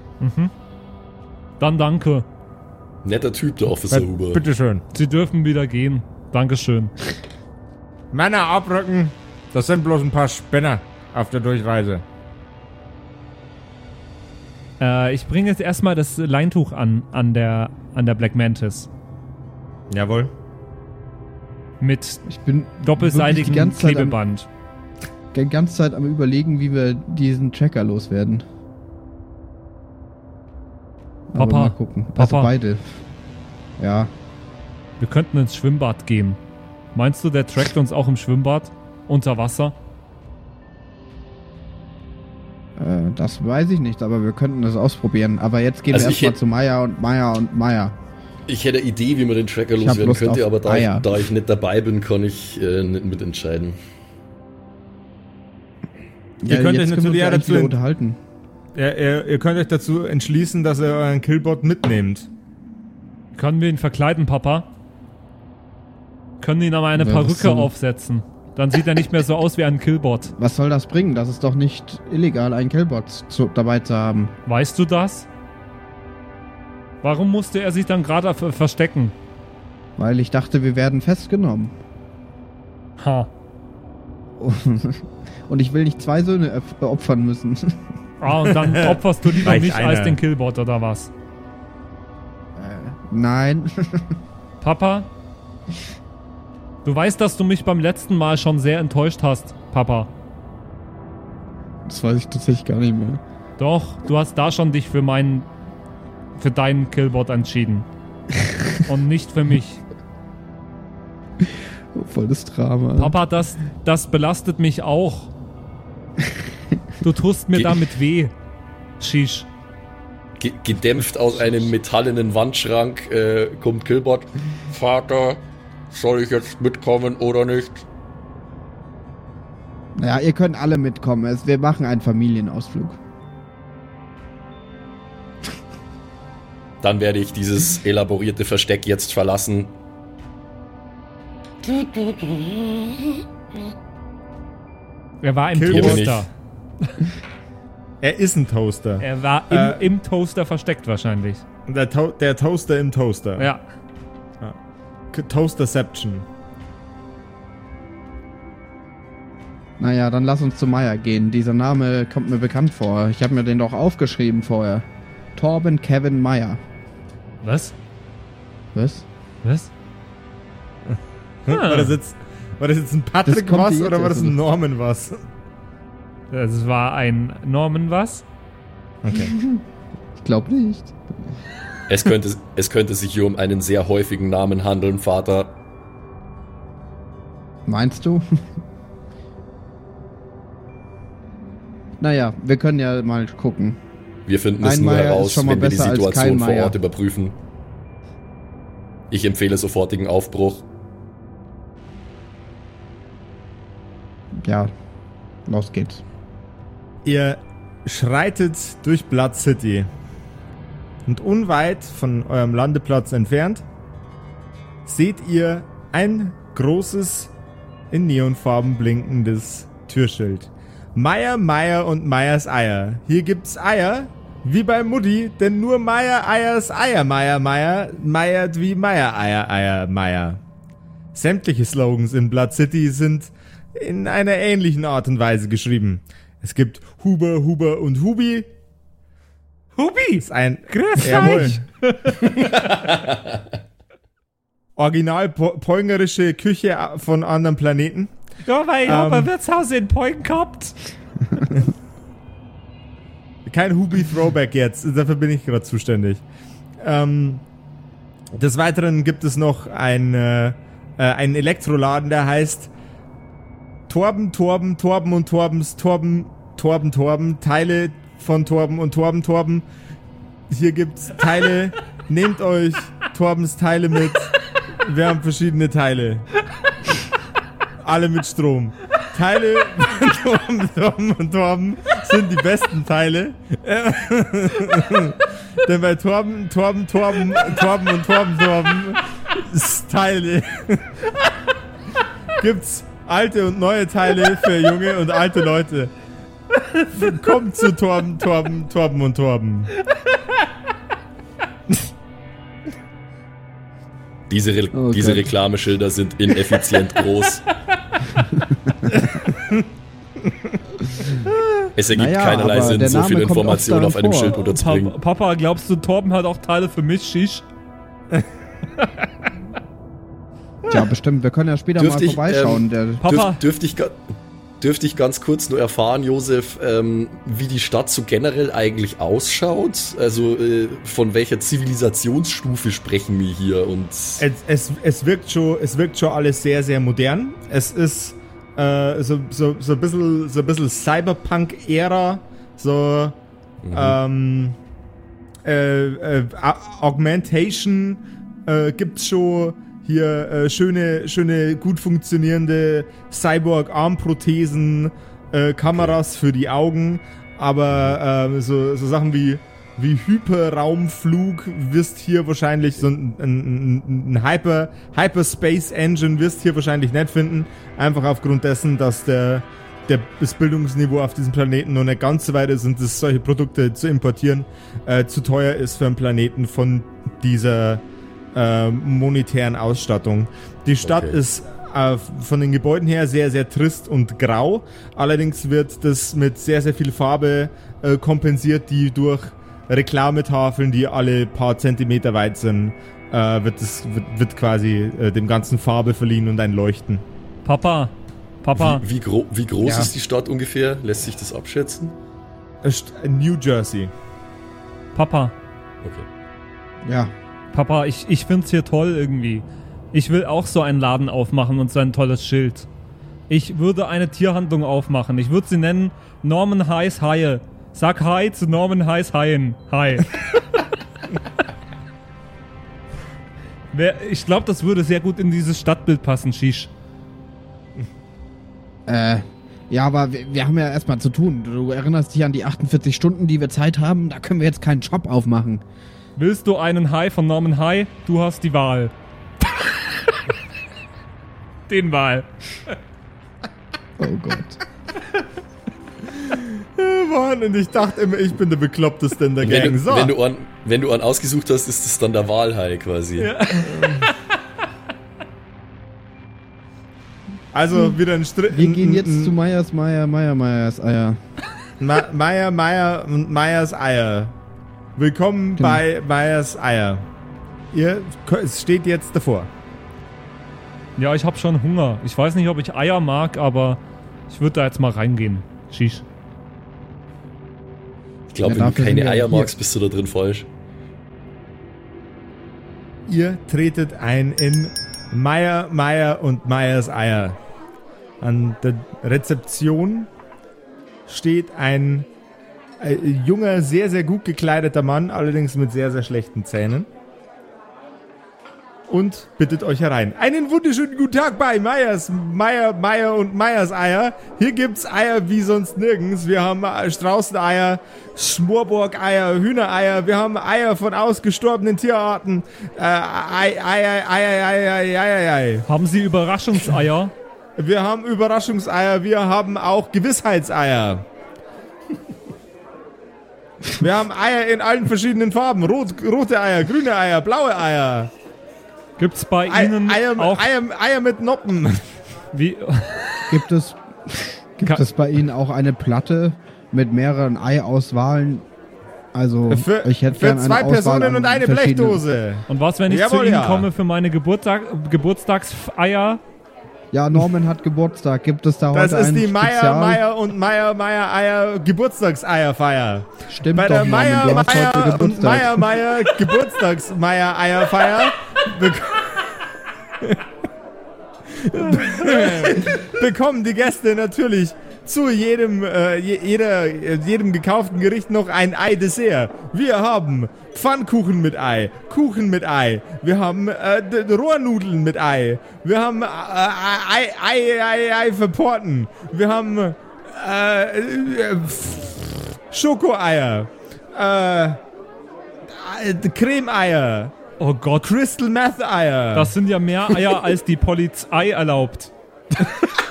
Dann danke. Netter Typ, der Officer Äh, Huber. Bitteschön. Sie dürfen wieder gehen. Dankeschön. Männer abrücken. Das sind bloß ein paar Spinner auf der Durchreise. Äh, ich bringe jetzt erstmal das Leintuch an, an der, an der Black Mantis. Jawohl. Mit Ich bin doppelseitigem die ganze Zeit am, Klebeband. die ganze Zeit am überlegen, wie wir diesen Tracker loswerden. Aber Papa, mal gucken. Also Papa. beide. Ja. Wir könnten ins Schwimmbad gehen. Meinst du, der trackt uns auch im Schwimmbad? Unter Wasser? Äh, Das weiß ich nicht, aber wir könnten das ausprobieren. Aber jetzt gehen Also wir erstmal zu Maya und Maya und Maya. Ich hätte eine Idee, wie man den Tracker loswerden Lust könnte, aber da ich, da ich nicht dabei bin, kann ich äh, nicht mitentscheiden. Ihr könnt euch natürlich uns ja dazu unterhalten. Ja, ihr, ihr könnt euch dazu entschließen, dass ihr euren Killbot mitnehmt. Können wir ihn verkleiden, Papa? Können ihn aber eine Ja, Perücke soll- aufsetzen. Dann sieht er nicht mehr so aus wie ein Killbot. Was soll das bringen? Das ist doch nicht illegal, einen Killbot zu, dabei zu haben. Weißt du das? Warum musste er sich dann gerade ver- verstecken? Weil ich dachte, wir werden festgenommen. Ha. Und ich will nicht zwei Söhne opfern müssen. Ah, und dann opferst du lieber Reicht mich als einer. den Killbot oder was? Nein. Papa? Du weißt, dass du mich beim letzten Mal schon sehr enttäuscht hast, Papa. Das weiß ich tatsächlich gar nicht mehr. Doch, du hast da schon dich für meinen für deinen Killbot entschieden. Und nicht für mich. Oh, voll das Drama. Papa, das, das belastet mich auch. Du tust mir Ge- damit weh. Shish. Ge gedämpft aus einem metallenen Wandschrank äh, kommt Killbot. Vater, soll ich jetzt mitkommen oder nicht? Ja, ihr könnt alle mitkommen. Es, wir machen einen Familienausflug. Dann werde ich dieses elaborierte Versteck jetzt verlassen. Er war im. Toaster. Er ist ein Toaster. Er war im, Äh. im Toaster versteckt wahrscheinlich. Der, to der Toaster im Toaster. Ja. Toasterception. Naja, dann lass uns zu Maya gehen. Dieser Name kommt mir bekannt vor. Ich habe mir den doch aufgeschrieben vorher. Torben Kevin Meyer. Was? Was? Was? Hm? War, das jetzt, war das jetzt ein Patrick was oder war das ein Norman was? Es war ein Norman was? Okay. Ich glaube nicht. Es könnte, es könnte sich hier um einen sehr häufigen Namen handeln, Vater. Meinst du? naja, wir können ja mal gucken. Wir finden es nur heraus, schon mal wenn wir die besser als kein Situation vor. Ort überprüfen. Ich empfehle sofortigen Aufbruch. Ja, los geht's. Ihr schreitet durch Blood City. Und unweit von eurem Landeplatz entfernt seht ihr ein großes, in Neonfarben blinkendes Türschild. Meier, Meier und Meyers Eier. Hier gibt's Eier, wie bei Mutti, denn nur Meier, Eiers, Eier, Meier, Meier, meiert wie Meier, Eier, Eier, Meier. Sämtliche Slogans in Blood City sind in einer ähnlichen Art und Weise geschrieben. Es gibt Huber, Huber und Hubi. Hubi! Ist ein Grüß euch! Original po Küche von anderen Planeten. Ja, weil ich hab ein Ähm. Wirtshaus in Polen gehabt. Kein Hubi Throwback jetzt, dafür bin ich gerade zuständig. Ähm, des Weiteren gibt es noch ein, äh, äh, einen Elektroladen, der heißt Torben, Torben, Torben und Torbens, Torben, Torben, Torben, Teile von Torben und Torben, Torben. Hier gibt's Teile, nehmt euch Torbens Teile mit. Wir haben verschiedene Teile. Alle mit Strom. Teile von Torben, Torben und Torben sind die besten Teile. Denn bei Torben, Torben, Torben, Torben und Torben, Torben Teile gibt's alte und neue Teile für junge und alte Leute. Kommt zu Torben, Torben, Torben und Torben. Diese, Re Oh diese. Reklameschilder sind ineffizient groß. es ergibt Naja, keinerlei Sinn, so viel Information auf einem Schild unterzubringen. Pa Papa, glaubst du, Torben hat auch Teile für mich, Shish? Ja, bestimmt. Wir können ja später Dürfte mal ich, vorbeischauen. ähm, Papa, Dürf, dürfte, ich, dürfte ich ganz kurz nur erfahren, Josef, ähm, wie die Stadt so generell eigentlich ausschaut? Also äh, von welcher Zivilisationsstufe sprechen wir hier? Und Es, es, es, wirkt schon, es wirkt schon alles sehr, sehr modern. Es ist äh, so, so, so ein bisschen, so ein bisschen Cyberpunk-Ära So, ähm, äh, äh, Augmentation äh, gibt's schon. Hier äh, schöne, schöne, gut funktionierende Cyborg-Armprothesen, äh, Kameras für die Augen, aber äh, so, so Sachen wie wie Hyperraumflug wirst hier wahrscheinlich so ein, ein, ein, Hyper, Hyperspace Engine wirst hier wahrscheinlich nicht finden. Einfach aufgrund dessen, dass der, der, das Bildungsniveau auf diesem Planeten noch nicht ganz so weit ist und dass solche Produkte zu importieren äh, zu teuer ist für einen Planeten von dieser äh, monetären Ausstattung. Die Stadt Okay. ist äh, von den Gebäuden her sehr, sehr trist und grau. Allerdings wird das mit sehr, sehr viel Farbe äh, kompensiert, die durch Reklametafeln, die alle paar Zentimeter weit sind, äh, wird, das, wird, wird quasi äh, dem Ganzen Farbe verliehen und ein Leuchten. Papa, Papa, Wie, wie, gro wie groß Ja. ist die Stadt ungefähr? Lässt sich das abschätzen? St- New Jersey. Papa, Okay. Ja. Papa, ich, ich find's hier toll irgendwie. Ich will auch so einen Laden aufmachen und so ein tolles Schild. Ich würde eine Tierhandlung aufmachen. Ich würde sie nennen Norman Heiß Haie. Sag Hi zu Norman Heiß Haien. Hi. Ich glaube, das würde sehr gut in dieses Stadtbild passen, Shish. Äh, ja, aber wir, wir haben ja erstmal zu tun. Du erinnerst dich an die 48 Stunden, die wir Zeit haben. Da können wir jetzt keinen Shop aufmachen. Willst du einen Hai von Norman Hai? Du hast die Wahl. Den Wahl. Oh Gott. Mann, und ich dachte immer, ich bin der Bekloppteste in der Wenn Gang. du, So, wenn, du an, wenn du einen ausgesucht hast, ist das dann der Walhai quasi. also wieder ein Strich. Wir gehen jetzt zu Meyers, Meyer, Meyer, Meyers Eier. Ma Meier, Meier und Meyers Eier. Willkommen Genau. bei Meyers Eier. Ihr es steht jetzt davor. Ja, ich hab schon Hunger. Ich weiß nicht, ob ich Eier mag, aber ich würde da jetzt mal reingehen. Shish. Ich glaube, wenn du keine Eier magst, bist du da drin falsch. Ihr tretet ein in Meier, Meier und Meyers Eier. An der Rezeption steht ein äh, junger, sehr, sehr gut gekleideter Mann, allerdings mit sehr, sehr schlechten Zähnen. Und bittet euch herein. Einen wunderschönen guten Tag bei Meyers, Meier, Meier und Meyers Eier. Hier gibt's Eier wie sonst nirgends. Wir haben äh, Straußeneier, Schmorburg-Eier, Hühnereier. Wir haben Eier von ausgestorbenen Tierarten. Äh, Ei, Ei, Ei, Ei, Ei, Ei, Ei, Ei. Haben Sie Überraschungseier? Wir haben Überraschungseier. Wir haben auch Gewissheitseier. Wir haben Eier in allen verschiedenen Farben. Rot, rote Eier, grüne Eier, blaue Eier. Gibt's bei Ei, Ihnen Eier, auch Eier, Eier mit Noppen. wie Gibt es, gibt Ka- es bei Ihnen auch eine Platte mit mehreren Eiauswahlen? Also, Für, ich hätte für zwei Personen und eine Blechdose. Und was, wenn ich Jawohl, zu Ihnen ja. komme für meine Geburtstag, Geburtstagseier? Ja, Norman hat Geburtstag. Gibt es da Das heute ist ein die Meier? Meier und Meier, Meier Eier Geburtstagseierfeier. Stimmt Bei doch, der Meier, Meier und. Meier, Meier Geburtstags-Meier Eierfeier bek bekommen die Gäste natürlich zu jedem, äh, je, jeder, äh, jedem gekauften Gericht noch ein Ei-Dessert. Wir haben Pfannkuchen mit Ei, Kuchen mit Ei, wir haben äh, Rohrnudeln mit Ei, wir haben äh, Ei, Ei, Ei, Ei für Porten, wir haben äh, äh, Schokoeier, äh, äh, Creme-Eier, Oh Gott, Crystal Meth Eier. das sind ja mehr Eier, als die Polizei erlaubt.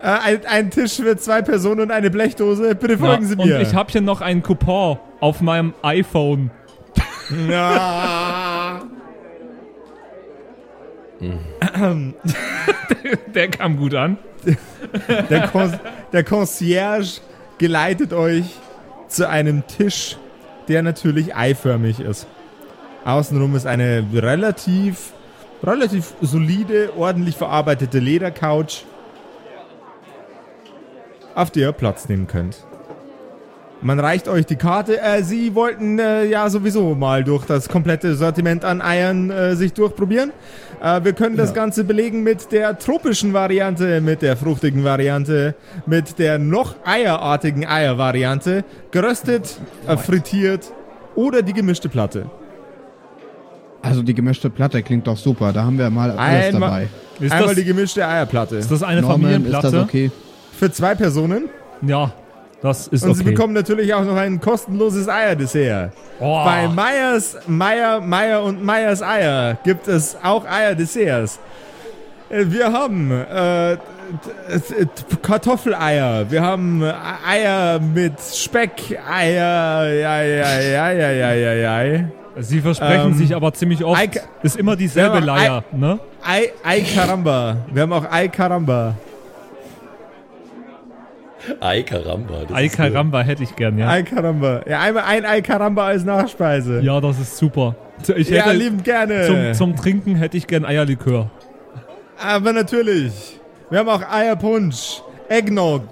äh, ein, ein Tisch für zwei Personen und eine Blechdose. Bitte folgen Sie und mir. ich habe hier noch einen Coupon auf meinem iPhone. Ja. Der kam gut an. der, Con der Concierge geleitet euch zu einem Tisch, der natürlich eiförmig ist. Außenrum ist eine relativ, relativ solide, ordentlich verarbeitete Ledercouch, auf der ihr Platz nehmen könnt. Man reicht euch die Karte. Äh, Sie wollten äh, ja sowieso mal durch das komplette Sortiment an Eiern äh, sich durchprobieren. Äh, wir können das Ja. Ganze belegen mit der tropischen Variante, mit der fruchtigen Variante, mit der noch eierartigen Eiervariante, geröstet, äh, frittiert oder die gemischte Platte. Also die gemischte Platte klingt doch super. Da haben wir mal alles Einmal- dabei. Ist Einmal das, die gemischte Eierplatte. ist das eine Norman, ist Familienplatte? das okay? Für zwei Personen. Ja, das ist Und Sie okay. bekommen natürlich auch noch ein kostenloses Eierdessert. oh, Bei Meyers, Meyer, Meyer und Meyers Eier gibt es auch Eierdesserts. Äh, Wir haben äh, Kartoffeleier, wir haben Eier mit Speck, Eier, ja, ja, ja, ja, ja, ja, ja. Sie versprechen ähm, sich aber ziemlich oft. Eik- ist immer dieselbe Leier, ne? Ei, Ei Caramba. Wir haben auch Ei Caramba. Ei, Karamba. das Ei Caramba hätte ich gern, ja. Ei Caramba. Ja, einmal ein Ei Caramba als Nachspeise. Ja, das ist super. Ich ja hätte liebend gerne. zum, zum Trinken hätte ich gern Eierlikör. Aber natürlich. Wir haben auch Eierpunsch, Eggnog,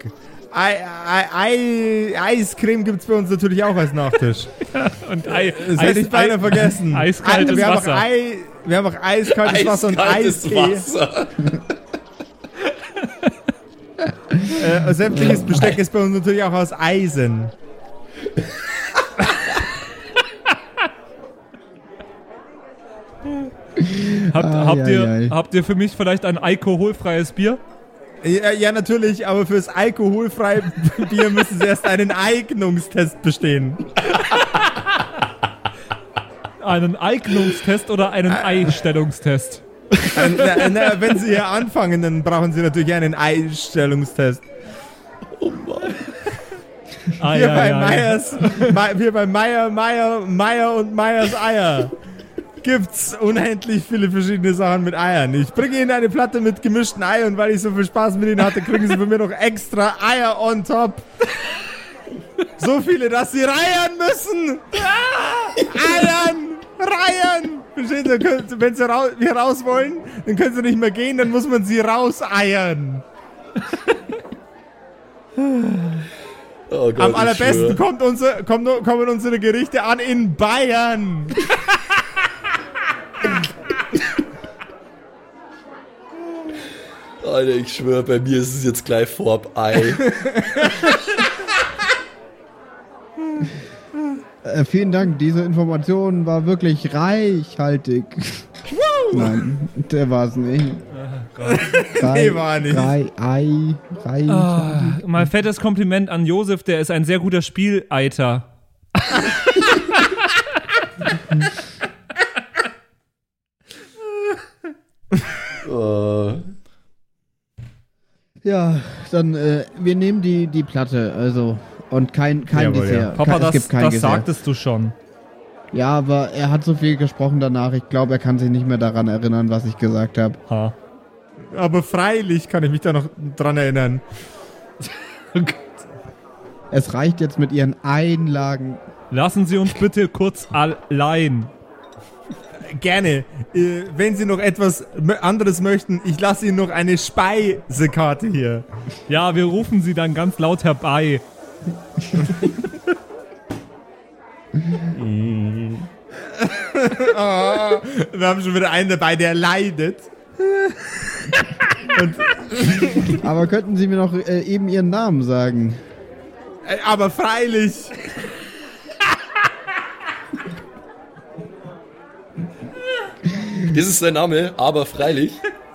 Ei, Ei, Ei, Eiscreme gibt es bei uns natürlich auch als Nachtisch. Und Ei, Das hätte ich beinahe vergessen. Eiskaltes wir haben Wasser. Auch Ei, wir haben auch eiskaltes Wasser und Eiskaltes Eistee. Wasser. Äh, sämtliches Besteck ist bei uns natürlich auch aus Eisen. Habt, Ai, habt, ai, ihr, ai. habt ihr für mich vielleicht ein alkoholfreies Bier? Ja, ja, natürlich, aber fürs alkoholfreie Bier müssen Sie erst einen Eignungstest bestehen. Einen Eignungstest oder einen? Äh, na, na, wenn Sie hier anfangen, dann brauchen Sie natürlich einen Einstellungstest. Oh Mann. Ei, Hier ei, bei ei. Meyers, Me- hier bei Meyer, Meyer, Meyer und Meyers Eier gibt's unendlich viele verschiedene Sachen mit Eiern. Ich bringe Ihnen eine Platte mit gemischten Eiern und weil ich so viel Spaß mit Ihnen hatte, kriegen Sie von mir noch extra Eier on top. So viele, dass Sie reiern müssen. Eiern, reiern. Verstehen Sie, wenn Sie rau hier raus wollen, dann können Sie nicht mehr gehen, dann muss man Sie rauseiern. Oh Gott, Am allerbesten kommt unser, kommt, kommen unsere Gerichte an in Bayern. Alter, ich schwöre, bei mir ist es jetzt gleich vorab Ei. Äh, vielen Dank, diese Information war wirklich reichhaltig. Nein, der war es nicht. Rei, Nee, war nicht. Rei, Ei, Rei. Ah, mal fettes Kompliment an Josef, der ist ein sehr guter Spieleiter. äh, Ja, dann, äh, wir nehmen die, die Platte, also. Und kein, kein Jawohl, Dessert. ja. Papa, Kein- das, es gibt kein das Dessert. sagtest du schon. Ja, aber er hat so viel gesprochen danach. Ich glaube, er kann sich nicht mehr daran erinnern, was ich gesagt habe. Ha. Aber freilich kann ich mich da noch dran erinnern. Es reicht jetzt mit ihren Einlagen. Lassen Sie uns bitte kurz allein. Gerne. Äh, wenn Sie noch etwas anderes möchten, ich lasse Ihnen noch eine Speisekarte hier. Ja, wir rufen Sie dann ganz laut herbei. Ah, wir haben schon wieder einen dabei, der leidet. Aber könnten Sie mir noch äh, eben Ihren Namen sagen? Äh, Aber freilich. das ist sein Name, aber freilich.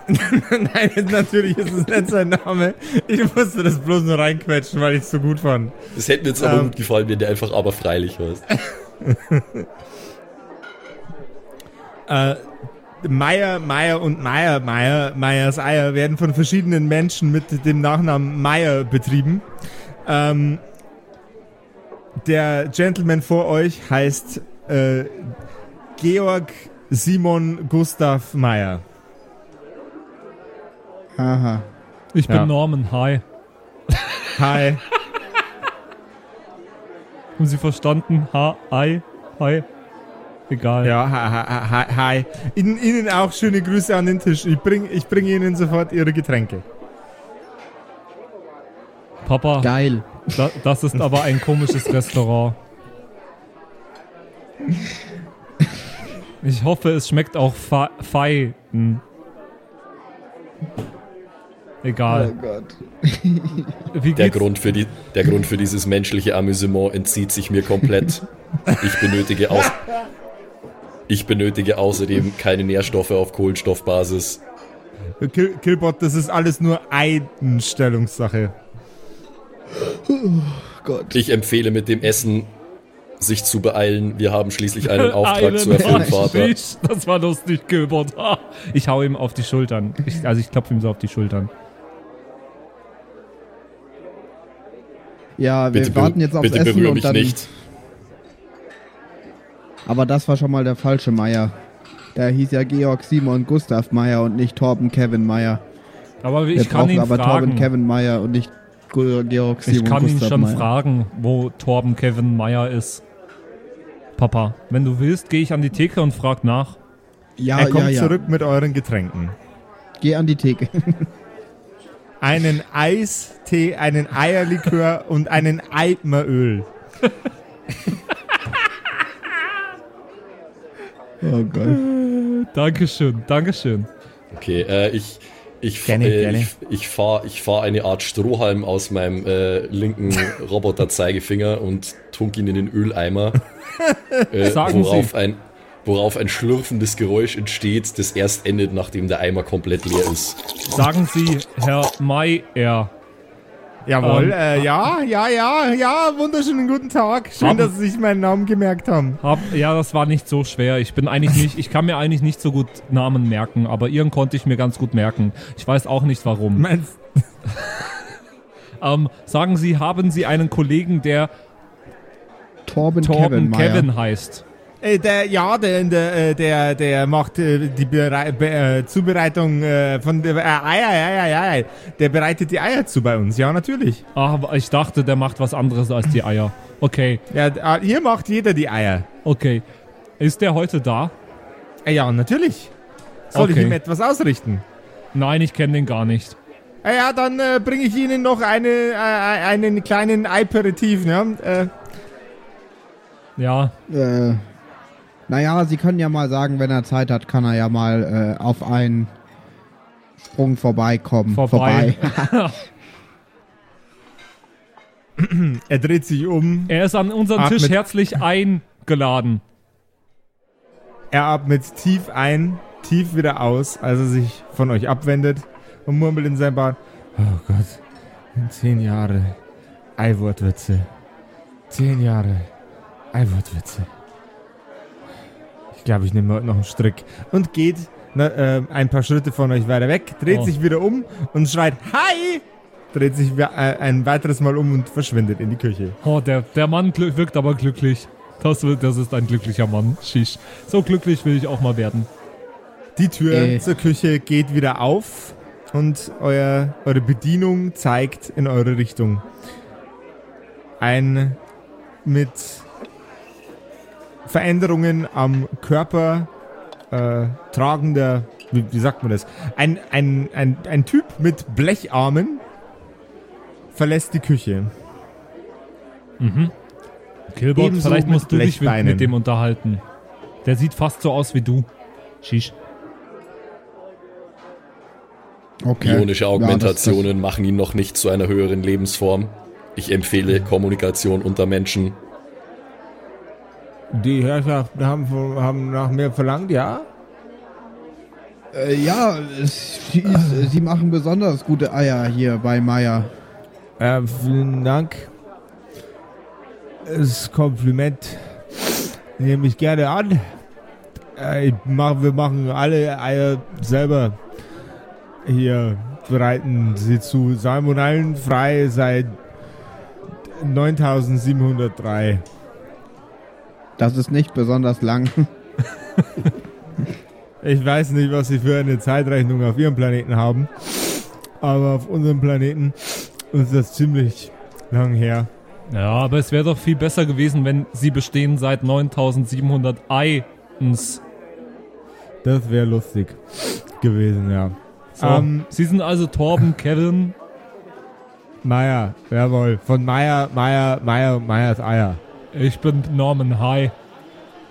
Nein, natürlich ist es nicht sein Name. Ich musste das bloß nur reinquetschen, weil ich es so gut fand. Das hätte mir jetzt aber Ähm. gut gefallen, wenn der einfach aber freilich heißt. Äh, Meier, Meier und Meier, Meier, Meyers Eier werden von verschiedenen Menschen mit dem Nachnamen Meier betrieben. Ähm, der Gentleman vor euch heißt äh, Georg Simon Gustav Meier. Haha. Ich bin Ja. Norman, hi. Hi. Haben Sie verstanden? Ha, hi, hi. Egal. Ja, hi, hi, hi, hi. Ihnen, Ihnen auch schöne Grüße an den Tisch. Ich bringe ich bring Ihnen sofort Ihre Getränke. Papa, Geil. Da, das ist aber ein komisches Restaurant. Ich hoffe, es schmeckt auch fe- fein. Egal. Gott. Wie Der? Grund, für die, der Grund für dieses menschliche Amüsement entzieht sich mir komplett. Ich benötige, aus, ich benötige außerdem keine Nährstoffe auf Kohlenstoffbasis. Kill, Killbot, das ist alles nur Einstellungssache. Gott. Ich empfehle mit dem Essen sich zu beeilen. Wir haben schließlich einen Auftrag Einen zu erfüllen, Vater. Das war lustig, Gilbert. Ich hau ihm auf die Schultern. Ich, also ich klopfe ihm so auf die Schultern. Ja, wir Bitte, warten jetzt aufs bitte Essen berühre und mich dann. nicht. Aber das war schon mal der falsche Meier. Der hieß ja Georg Simon Gustav Meier und nicht Torben Kevin Meier. Aber Wir ich kann brauchen ihn aber Torben fragen. Kevin Meier und nicht Georg Simon Ich kann ihn Gustav schon Meier. fragen, wo Torben Kevin Meyer ist. Papa, wenn du willst, gehe ich an die Theke und frag nach. Ja, er kommt ja, ja. zurück mit euren Getränken. Geh an die Theke. Einen Eistee, einen Eierlikör und einen Eimeröl. oh Gott. Dankeschön, Dankeschön. Okay, äh, ich, ich, Gerne, äh, gerne. ich, ich fahre ich fahr eine Art Strohhalm aus meinem äh, linken Roboter-Zeigefinger und tunk ihn in den Öleimer, äh, Sagen worauf, Sie. ein, worauf ein schlürfendes Geräusch entsteht, das erst endet, nachdem der Eimer komplett leer ist. Sagen Sie, Herr Meyer. Jawohl, Ähm, äh, ja, ja, ja, ja, wunderschönen guten Tag. Schön, Haben- dass Sie sich meinen Namen gemerkt haben. Hab, ja, das war nicht so schwer. Ich bin eigentlich nicht, ich kann mir eigentlich nicht so gut Namen merken, aber Ihren konnte ich mir ganz gut merken. Ich weiß auch nicht warum. Meinst, Ähm, sagen Sie, haben Sie einen Kollegen, der Torben, Torben Kevin. Kevin heißt? Äh, der, ja, der, der, äh, der, der macht äh, die Berei Be äh, Zubereitung äh, von der äh, Eier, Eier, Eier, Eier. Der bereitet die Eier zu bei uns, ja, natürlich. Ach, aber ich dachte, der macht was anderes als die Eier. Okay, Ja, äh, hier macht jeder die Eier. okay. Ist der heute da? Ja, natürlich. Soll ich Okay. ihm etwas ausrichten? Nein, ich kenne den gar nicht. Äh, ja, dann äh, bringe ich Ihnen noch eine, äh, einen kleinen Aperitif, ne? Äh, Ja, Äh, naja, Sie können ja mal sagen, wenn er Zeit hat, kann er ja mal äh, auf einen Sprung vorbeikommen. Vorbei. er dreht sich um, er ist an unseren. Tisch herzlich eingeladen. er atmet tief ein, tief wieder aus, als er sich von euch abwendet und murmelt in sein Bart. Oh Gott, in zehn Jahre Eiwortwitze. Zehn Jahre Eiwortwitze. Ich glaube, ich nehme heute noch einen Strick. Und geht na, äh, ein paar Schritte von euch weiter weg, dreht Oh. sich wieder um und schreit Hi! Dreht sich äh, ein weiteres Mal um und verschwindet in die Küche. Oh, der, der Mann wirkt aber glücklich. Das, das ist ein glücklicher Mann. Shish. So glücklich will ich auch mal werden. Die Tür Äh. zur Küche geht wieder auf und euer, eure Bedienung zeigt in eure Richtung. Ein mit Veränderungen am Körper äh, tragender, wie, wie sagt man das? Ein, ein, ein, ein Typ mit Blecharmen verlässt die Küche. Kilbert, Ebenso vielleicht mit musst du dich mit, mit dem unterhalten. Der sieht fast so aus wie du. Shish. Okay. Ionische Ja, Augmentationen machen ihn noch nicht zu einer höheren Lebensform. Ich empfehle Kommunikation unter Menschen. Die Herrschaften haben, haben nach mir verlangt, ja? Äh, ja, sie, sie machen besonders gute Eier hier bei Meier. Äh, vielen Dank. Das Kompliment nehme ich gerne an. Äh, mach, wir machen alle Eier selber. Hier bereiten sie zu salmonellenfrei seit 9703. Das ist nicht besonders lang. Ich weiß nicht, was sie für eine Zeitrechnung auf ihrem Planeten haben, aber auf unserem Planeten ist das ziemlich lang her. Ja, aber es wäre doch viel besser gewesen, wenn sie bestehen seit 9700 Eins. Das wäre lustig gewesen, ja. So, Ähm, sie sind also Torben, Kevin. Meier, jawohl. Von Meier, Meier, Meier Meiers Eier. Ich bin Norman. Hi.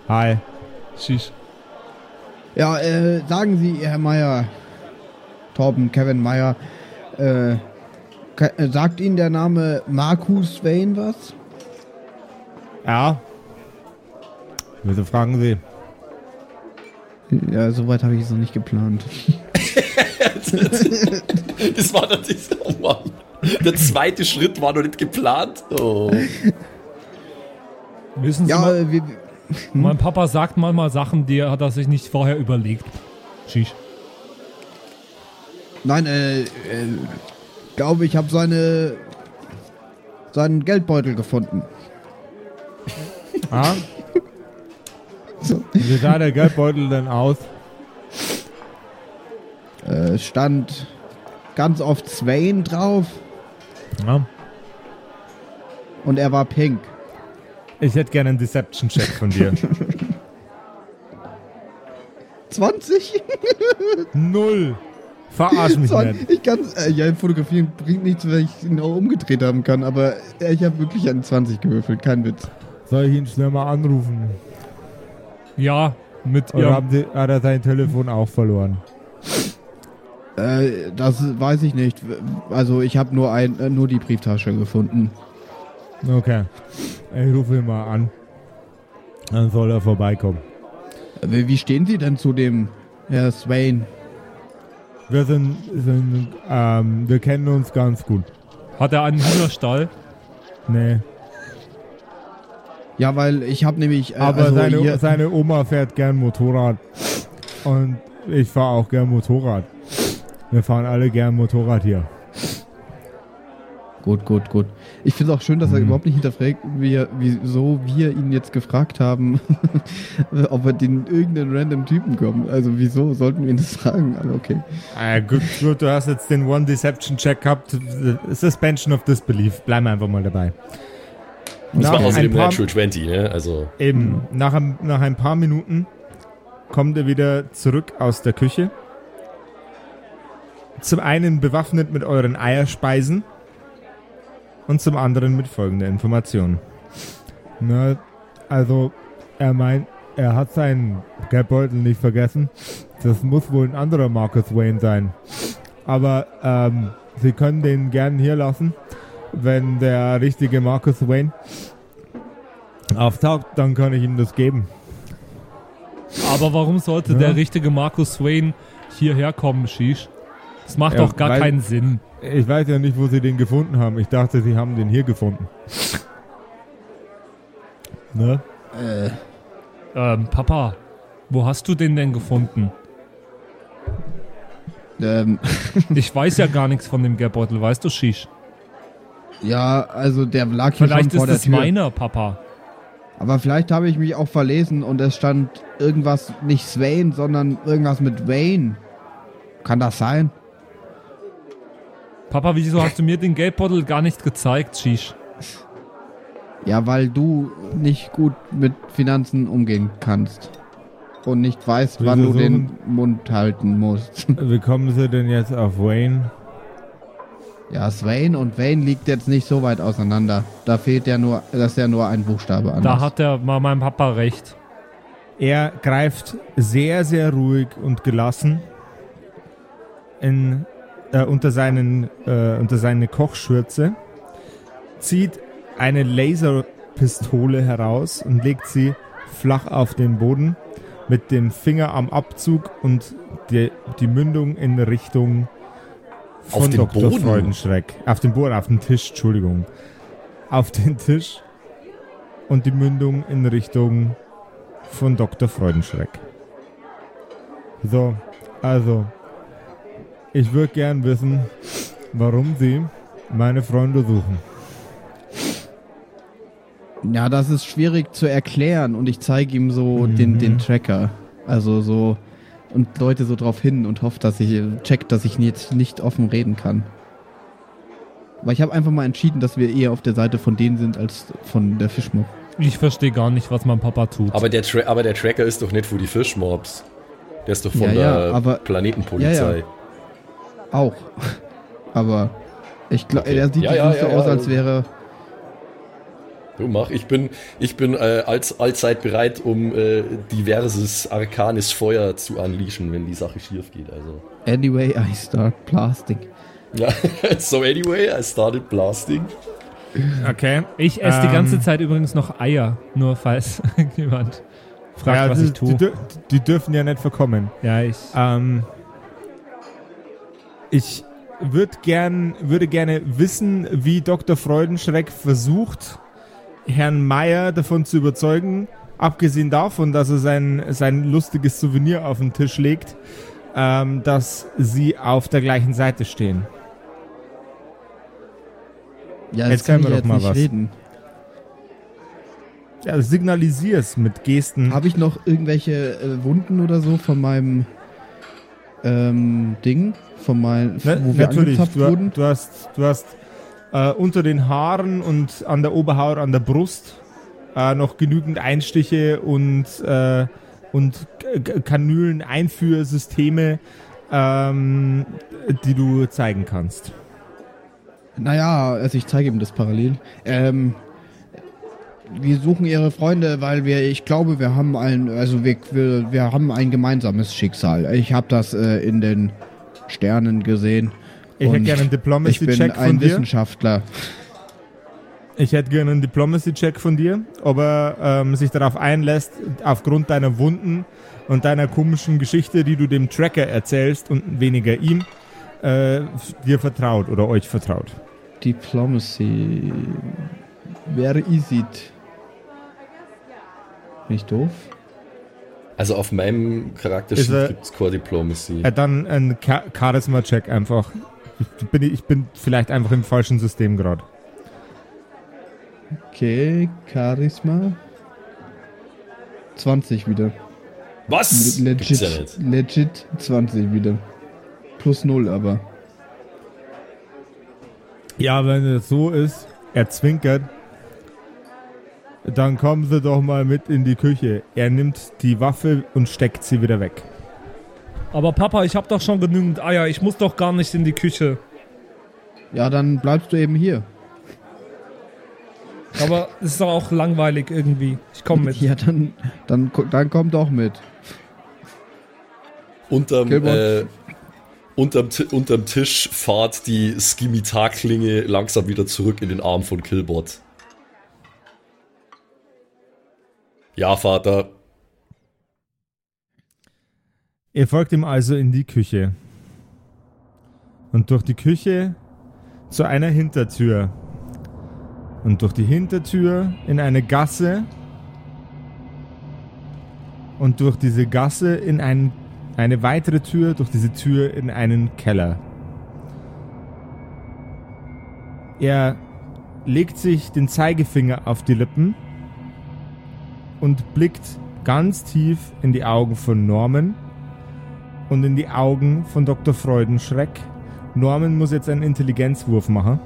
Hi. Shish. Ja, äh, sagen Sie, Herr Meier, Torben, Kevin Meier, äh, äh, sagt Ihnen der Name Marcus Wayne was? Ja. Wieso fragen Sie? Ja, soweit habe ich es noch nicht geplant. Das war dieser, oh Mann. Der zweite Schritt war noch nicht geplant. Oh. Wissen Sie Ja, mal, wir, mein Papa sagt manchmal Sachen, die hat er sich nicht vorher überlegt. Shish. nein, äh, äh glaube ich habe seine seinen Geldbeutel gefunden. Ah? So. Wie sah der Geldbeutel denn aus? Äh, stand ganz oft Swain drauf Ja. und er war pink. Ich hätte gerne einen Deception-Check von dir. 20? Null. Verarsch mich nicht. Ich kann, äh, ja, fotografieren bringt nichts, weil ich ihn auch umgedreht haben kann, aber äh, ich habe wirklich eine 20 gewürfelt, kein Witz. Soll ich ihn schnell mal anrufen? Ja, mit Oder ihrem haben Sie, hat er sein Telefon auch verloren? Äh, das weiß ich nicht. Also ich habe nur ein, äh, nur die Brieftasche gefunden. Okay. Ich rufe ihn mal an. Dann soll er vorbeikommen. Wie stehen Sie denn zu dem Herr Swain? Wir sind, sind ähm, wir kennen uns ganz gut. Hat er einen Hühnerstall? Nee. Ja, weil ich habe nämlich. Äh, Aber also seine, seine Oma fährt gern Motorrad. Und ich fahre auch gern Motorrad. Wir fahren alle gern Motorrad hier. Gut, gut, gut. Ich finde es auch schön, dass er Mhm. überhaupt nicht hinterfragt, wie wieso wir ihn jetzt gefragt haben, ob wir den irgendeinen random Typen kommen. Also wieso sollten wir ihn das fragen? Aber okay. Äh, gut, gut, du hast jetzt den One Deception Check gehabt. Suspension of Disbelief. Bleiben wir einfach mal dabei. Das Nach war außerdem paar- Natural 20, ne? Also, Eben, nach, ein, nach ein paar Minuten kommt er wieder zurück aus der Küche. Zum einen bewaffnet mit euren Eierspeisen und zum anderen mit folgender Information. Na, also, er meint, er hat seinen Geldbeutel nicht vergessen. Das muss wohl ein anderer Marcus Wayne sein. Aber ähm, Sie können den gern hier lassen, wenn der richtige Marcus Wayne auftaucht, dann kann ich ihm das geben. Aber warum sollte Ja. der richtige Markus Swain hierher kommen, Shish? Das macht Ja, doch gar weil- keinen Sinn. Ich weiß ja nicht, wo sie den gefunden haben. Ich dachte, sie haben den hier gefunden. Ne? Äh, Ähm, Papa, wo hast du den denn gefunden? ähm, Ich weiß ja gar nichts von dem Geldbeutel, weißt du, Shish? ja, also der lag hier Vielleicht schon vor ist der es Tür. meiner, Papa. Aber vielleicht habe ich mich auch verlesen und es stand irgendwas, nicht Swain, sondern irgendwas mit Wayne. Kann das sein? Papa, wieso hast du mir den Geldbeutel gar nicht gezeigt, Shish? Ja, weil du nicht gut mit Finanzen umgehen kannst. Und nicht weißt, wann du den Mund halten musst. Wie kommen sie denn jetzt auf Wayne? Ja, Swain und Wayne liegt jetzt nicht so weit auseinander. Da fehlt ja nur, das ist ja nur ein Buchstabe anders. Da hat der mal mein Papa recht. Er greift sehr, sehr ruhig und gelassen in, äh, unter, seinen, äh, unter seine Kochschürze, zieht eine Laserpistole heraus und legt sie flach auf den Boden mit dem Finger am Abzug und die, die Mündung in Richtung von Auf den Dr. Boden? Freudenschreck. Auf den Boden, auf den Tisch, Entschuldigung. Auf den Tisch und die Mündung in Richtung von Dr. Freudenschreck. So, also, ich würde gern wissen, warum Sie meine Freunde suchen. Ja, das ist schwierig zu erklären und ich zeige ihm so Mhm. den, den Tracker. Also so und Leute so drauf hin und hoffe, dass ich checkt, dass ich jetzt nicht offen reden kann. Weil ich habe einfach mal entschieden, dass wir eher auf der Seite von denen sind als von der Fischmob. Ich verstehe gar nicht, was mein Papa tut. aber der, Tra aber der Tracker ist doch nicht für die Fischmobs. Der ist doch von Ja, ja, der aber- Planetenpolizei. Ja, Auch. Aber Ich glaube, Okay. er sieht Ja, nicht ja, so ja, aus, ja. als wäre. Du mach, ich bin, ich bin äh, als, allzeit bereit, um äh, diverses arkanes Feuer zu unleashen, wenn die Sache schief geht. Also. Anyway, I start blasting. Ja, so anyway, I started blasting. Okay. Ich esse die Ähm, ganze Zeit übrigens noch Eier, nur falls jemand fragt, ja, was die, ich tue. Die, die dürfen ja nicht verkommen. ja, ich. Ähm, ich würd gern, würde gerne wissen, wie Dr. Freudenschreck versucht, Herrn Meier davon zu überzeugen, abgesehen davon, dass er sein, sein lustiges Souvenir auf den Tisch legt, ähm, dass sie auf der gleichen Seite stehen. Ja, Erzähl kann mir ich doch jetzt mal was. reden. Ja, signalisier's mit Gesten. Habe ich noch irgendwelche äh, Wunden oder so von meinem ähm, Ding? Von meinem, Na, wo wir natürlich, du, wurden? du hast, du hast äh, unter den Haaren und an der Oberhaut, an der Brust äh, noch genügend Einstiche und, äh, und K- K- Kanülen-Einführsysteme, ähm, die du zeigen kannst. Naja, also ich zeige ihm das parallel. Ähm, wir suchen ihre Freunde, weil wir, ich glaube, wir haben ein, also wir, wir, wir haben ein gemeinsames Schicksal. Ich habe das äh, in den Sternen gesehen. Ich hätte gerne einen Ich bin Diplomacy-Check von ein dir. Wissenschaftler. Ich hätte gerne einen Diplomacy-Check von dir, ob er ähm, sich darauf einlässt, aufgrund deiner Wunden und deiner komischen Geschichte, die du dem Tracker erzählst und weniger ihm, äh, dir vertraut oder euch vertraut. Diplomacy. Wer is it? Bin ich doof? Also auf meinem er- Charaktersheet gibt es Core Diplomacy. Äh, dann ein Cha- Charisma-Check einfach. Ich bin, ich bin vielleicht einfach im falschen System gerade. Okay, Charisma. 20 wieder. Was? Legit, Gibt's ja legit 20 wieder. Plus 0 aber. Ja, wenn es so ist, er zwinkert, dann kommen Sie doch mal mit in die Küche. Er nimmt die Waffe und steckt sie wieder weg. Aber Papa, ich habe doch schon genügend Eier. Ich muss doch gar nicht in die Küche. Ja, dann bleibst du eben hier. Aber es ist doch auch langweilig irgendwie. Ich komme mit. Ja, dann, dann, dann komm doch mit. Unterm, äh, unterm, unterm Tisch fahrt die Skimitar-Klinge langsam wieder zurück in den Arm von Killbot. Ja, Vater. Ihr folgt ihm also in die Küche. Und durch die Küche zu einer Hintertür. Und durch die Hintertür in eine Gasse. Und durch diese Gasse in ein, eine weitere Tür, durch diese Tür in einen Keller. Er legt sich den Zeigefinger auf die Lippen und blickt ganz tief in die Augen von Norman und in die Augen von Dr. Freudenschreck. Norman muss jetzt einen Intelligenzwurf machen.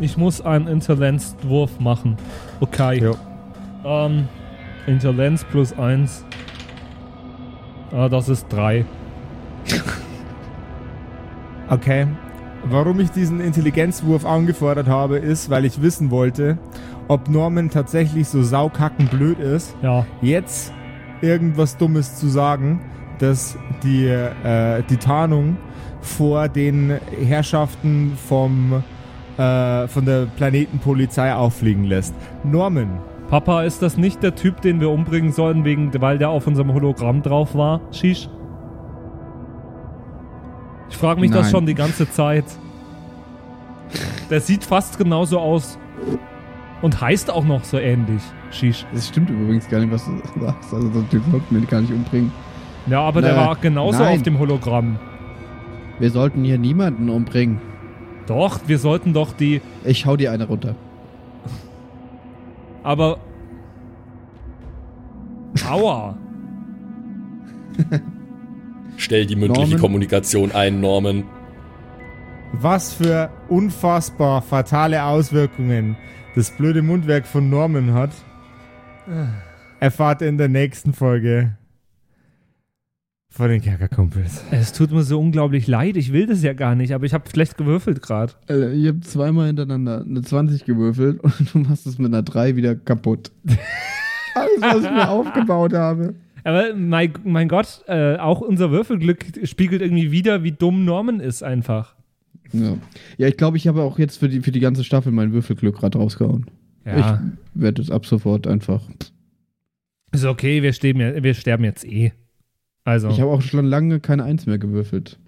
Ich muss einen Intelligenzwurf machen. Okay. Ja. Ähm, Intelligenz plus 1. Ah, das ist 3. Okay. Warum ich diesen Intelligenzwurf angefordert habe, ist, weil ich wissen wollte, ob Norman tatsächlich so saukackenblöd ist, Ja. jetzt irgendwas Dummes zu sagen, dass die, äh, die Tarnung vor den Herrschaften vom, äh, von der Planetenpolizei auffliegen lässt. Norman, Papa, ist das nicht der Typ, den wir umbringen sollen, wegen, weil der auf unserem Hologramm drauf war? Shish? Ich frage mich das Nein. schon die ganze Zeit. Der sieht fast genauso aus. Und heißt auch noch so ähnlich. Shish. Das stimmt übrigens gar nicht, was du sagst. Also so einen Typ sollten wir gar nicht umbringen. Ja, aber der Nö. war genauso Nein. auf dem Hologramm. Wir sollten hier niemanden umbringen. Doch, wir sollten doch die. Ich hau dir eine runter. Aber. Aua. Stell die mündliche Norman? Kommunikation ein, Norman. was für unfassbar fatale Auswirkungen das blöde Mundwerk von Norman hat, erfahrt ihr in der nächsten Folge Von den Kerkerkumpels. Es tut mir so unglaublich leid. Ich will das ja gar nicht, aber ich habe schlecht gewürfelt gerade. Alter, ich habe zweimal hintereinander eine 20 gewürfelt und du machst es mit einer 3 wieder kaputt. Alles, was ich mir aufgebaut habe. Aber mein, mein Gott, äh, auch unser Würfelglück spiegelt irgendwie wieder, wie dumm Norman ist einfach. Ja, ja ich glaube, ich habe auch jetzt für die, für die ganze Staffel mein Würfelglück gerade rausgehauen. Ja, Ich werde es ab sofort einfach. ist okay, wir, sterben ja- wir sterben jetzt eh. Also, Ich habe auch schon lange keine Eins mehr gewürfelt.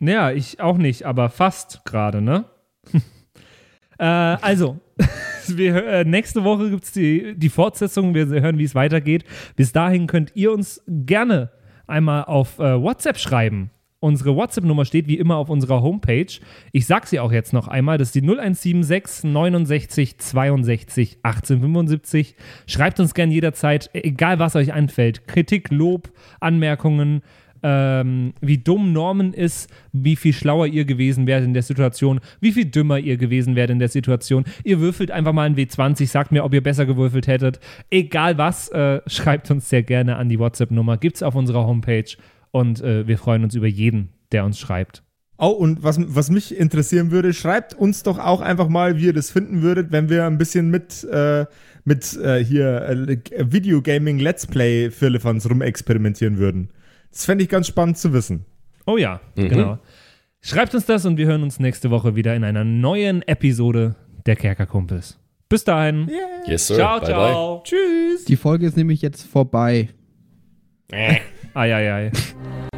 ja, ich auch nicht, aber fast gerade, ne? äh, also, wir, äh, nächste Woche gibt es die, die Fortsetzung. Wir hören, wie es weitergeht. Bis dahin könnt ihr uns gerne einmal auf äh, WhatsApp schreiben. Unsere WhatsApp-Nummer steht wie immer auf unserer Homepage. Ich sag sie auch jetzt noch einmal. Das ist die 0176 69 62 1875. Schreibt uns gerne jederzeit, egal was euch einfällt. Kritik, Lob, Anmerkungen, ähm, wie dumm Norman ist, wie viel schlauer ihr gewesen wärt in der Situation, wie viel dümmer ihr gewesen wärt in der Situation. Ihr würfelt einfach mal ein W20, sagt mir, ob ihr besser gewürfelt hättet. Egal was, äh, schreibt uns sehr gerne an die WhatsApp-Nummer. Gibt's auf unserer Homepage und äh, wir freuen uns über jeden, der uns schreibt. Oh, und was, was mich interessieren würde, schreibt uns doch auch einfach mal, wie ihr das finden würdet, wenn wir ein bisschen mit, äh, mit äh, hier äh, Videogaming Let's Play Firlefanz rumexperimentieren würden. Das fände ich ganz spannend zu wissen. Oh ja, genau. Schreibt uns das und wir hören uns nächste Woche wieder in einer neuen Episode der Kerkerkumpels. Bis dahin. Yes, sir. Ciao, bye, ciao. Tschüss. Die Folge ist nämlich jetzt vorbei. Eieiei. Oh,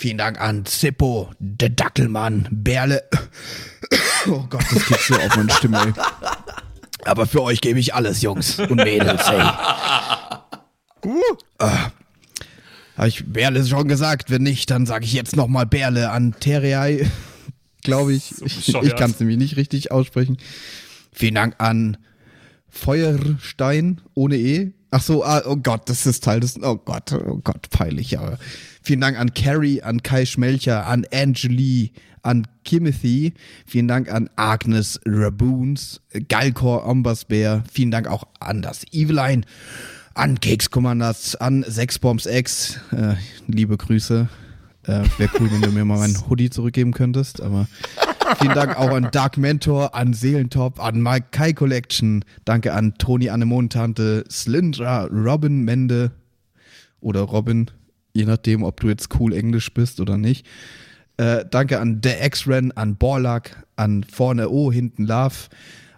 Vielen Dank an Zippo, der Dackelmann, Berle. Oh Gott, das geht so auf meine Stimme, ey. Aber für euch gebe ich alles, Jungs und Mädels, hey. Ah. Habe ich Berle schon gesagt? Wenn nicht, dann sage ich jetzt nochmal Berle an Terrei. Glaube ich. ich ich kann es nämlich nicht richtig aussprechen. Vielen Dank an Feuerstein ohne E. Ach so, ah, oh Gott, das ist Teil des. Oh Gott, oh Gott, peinlich, aber. Vielen Dank an Carrie, an Kai Schmelcher, an Angeli, an Kimothy. Vielen Dank an Agnes Raboons, Galkor Ombasbär. Vielen Dank auch an das Eveline, an Keks Commanders, an Sexbombs X. Äh, liebe Grüße. Äh, Wäre cool, wenn du mir mal meinen Hoodie zurückgeben könntest, aber vielen Dank auch an Dark Mentor, an Seelentop, an Mike Kai Collection. Danke an Toni Anemontante, Slyndra, Robin Mende oder Robin, je nachdem, ob du jetzt cool Englisch bist oder nicht. Äh, danke an The X-Ren, an Borlak, an Vorne O, hinten Love,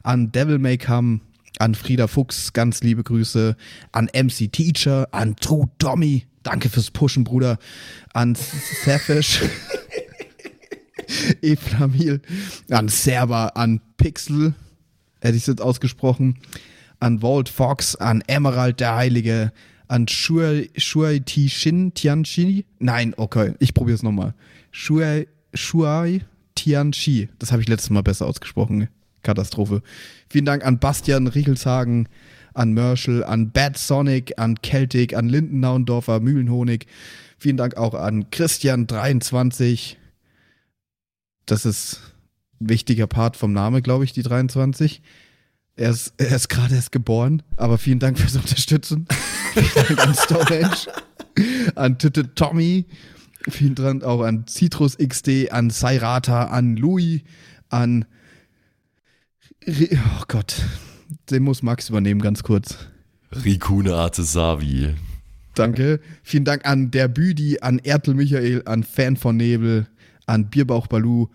an Devil May Come, an Frieda Fuchs, ganz liebe Grüße, an MC Teacher, an True Tommy, danke fürs Pushen, Bruder, an Safish, Eflamil, an Server, an Pixel, hätte ich es jetzt ausgesprochen, an Walt Fox, an Emerald der Heilige, an Shuai Shuai Ti Tianchi. Nein, okay, ich probiere es nochmal. Shuai Shuai Tianchi. Das habe ich letztes Mal besser ausgesprochen. Katastrophe. Vielen Dank an Bastian Riechelshagen, an Merschel, an Bad Sonic, an Celtic, an Lindennaundorfer, Mühlenhonig. Vielen Dank auch an Christian23. Das ist ein wichtiger Part vom Name, glaube ich, die 23. Er ist, er ist gerade erst geboren, aber vielen Dank fürs Unterstützen. vielen Dank an Storage, an Titte Tommy, vielen Dank auch an Citrus XD, an Sairata, an Louis, an. Re oh Gott, den muss Max übernehmen, ganz kurz. Rikune Artesavi. Danke. Vielen Dank an der Büdi, an Ertel Michael, an Fan von Nebel, an Bierbauch Balu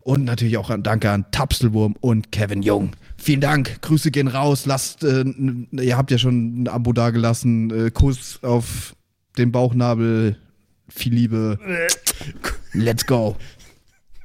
und natürlich auch an Danke an Tapselwurm und Kevin Jung. Vielen Dank. Grüße gehen raus. Lasst, äh, ihr habt ja schon ein Abo dagelassen. Äh, Kuss auf den Bauchnabel. Viel Liebe. Let's go.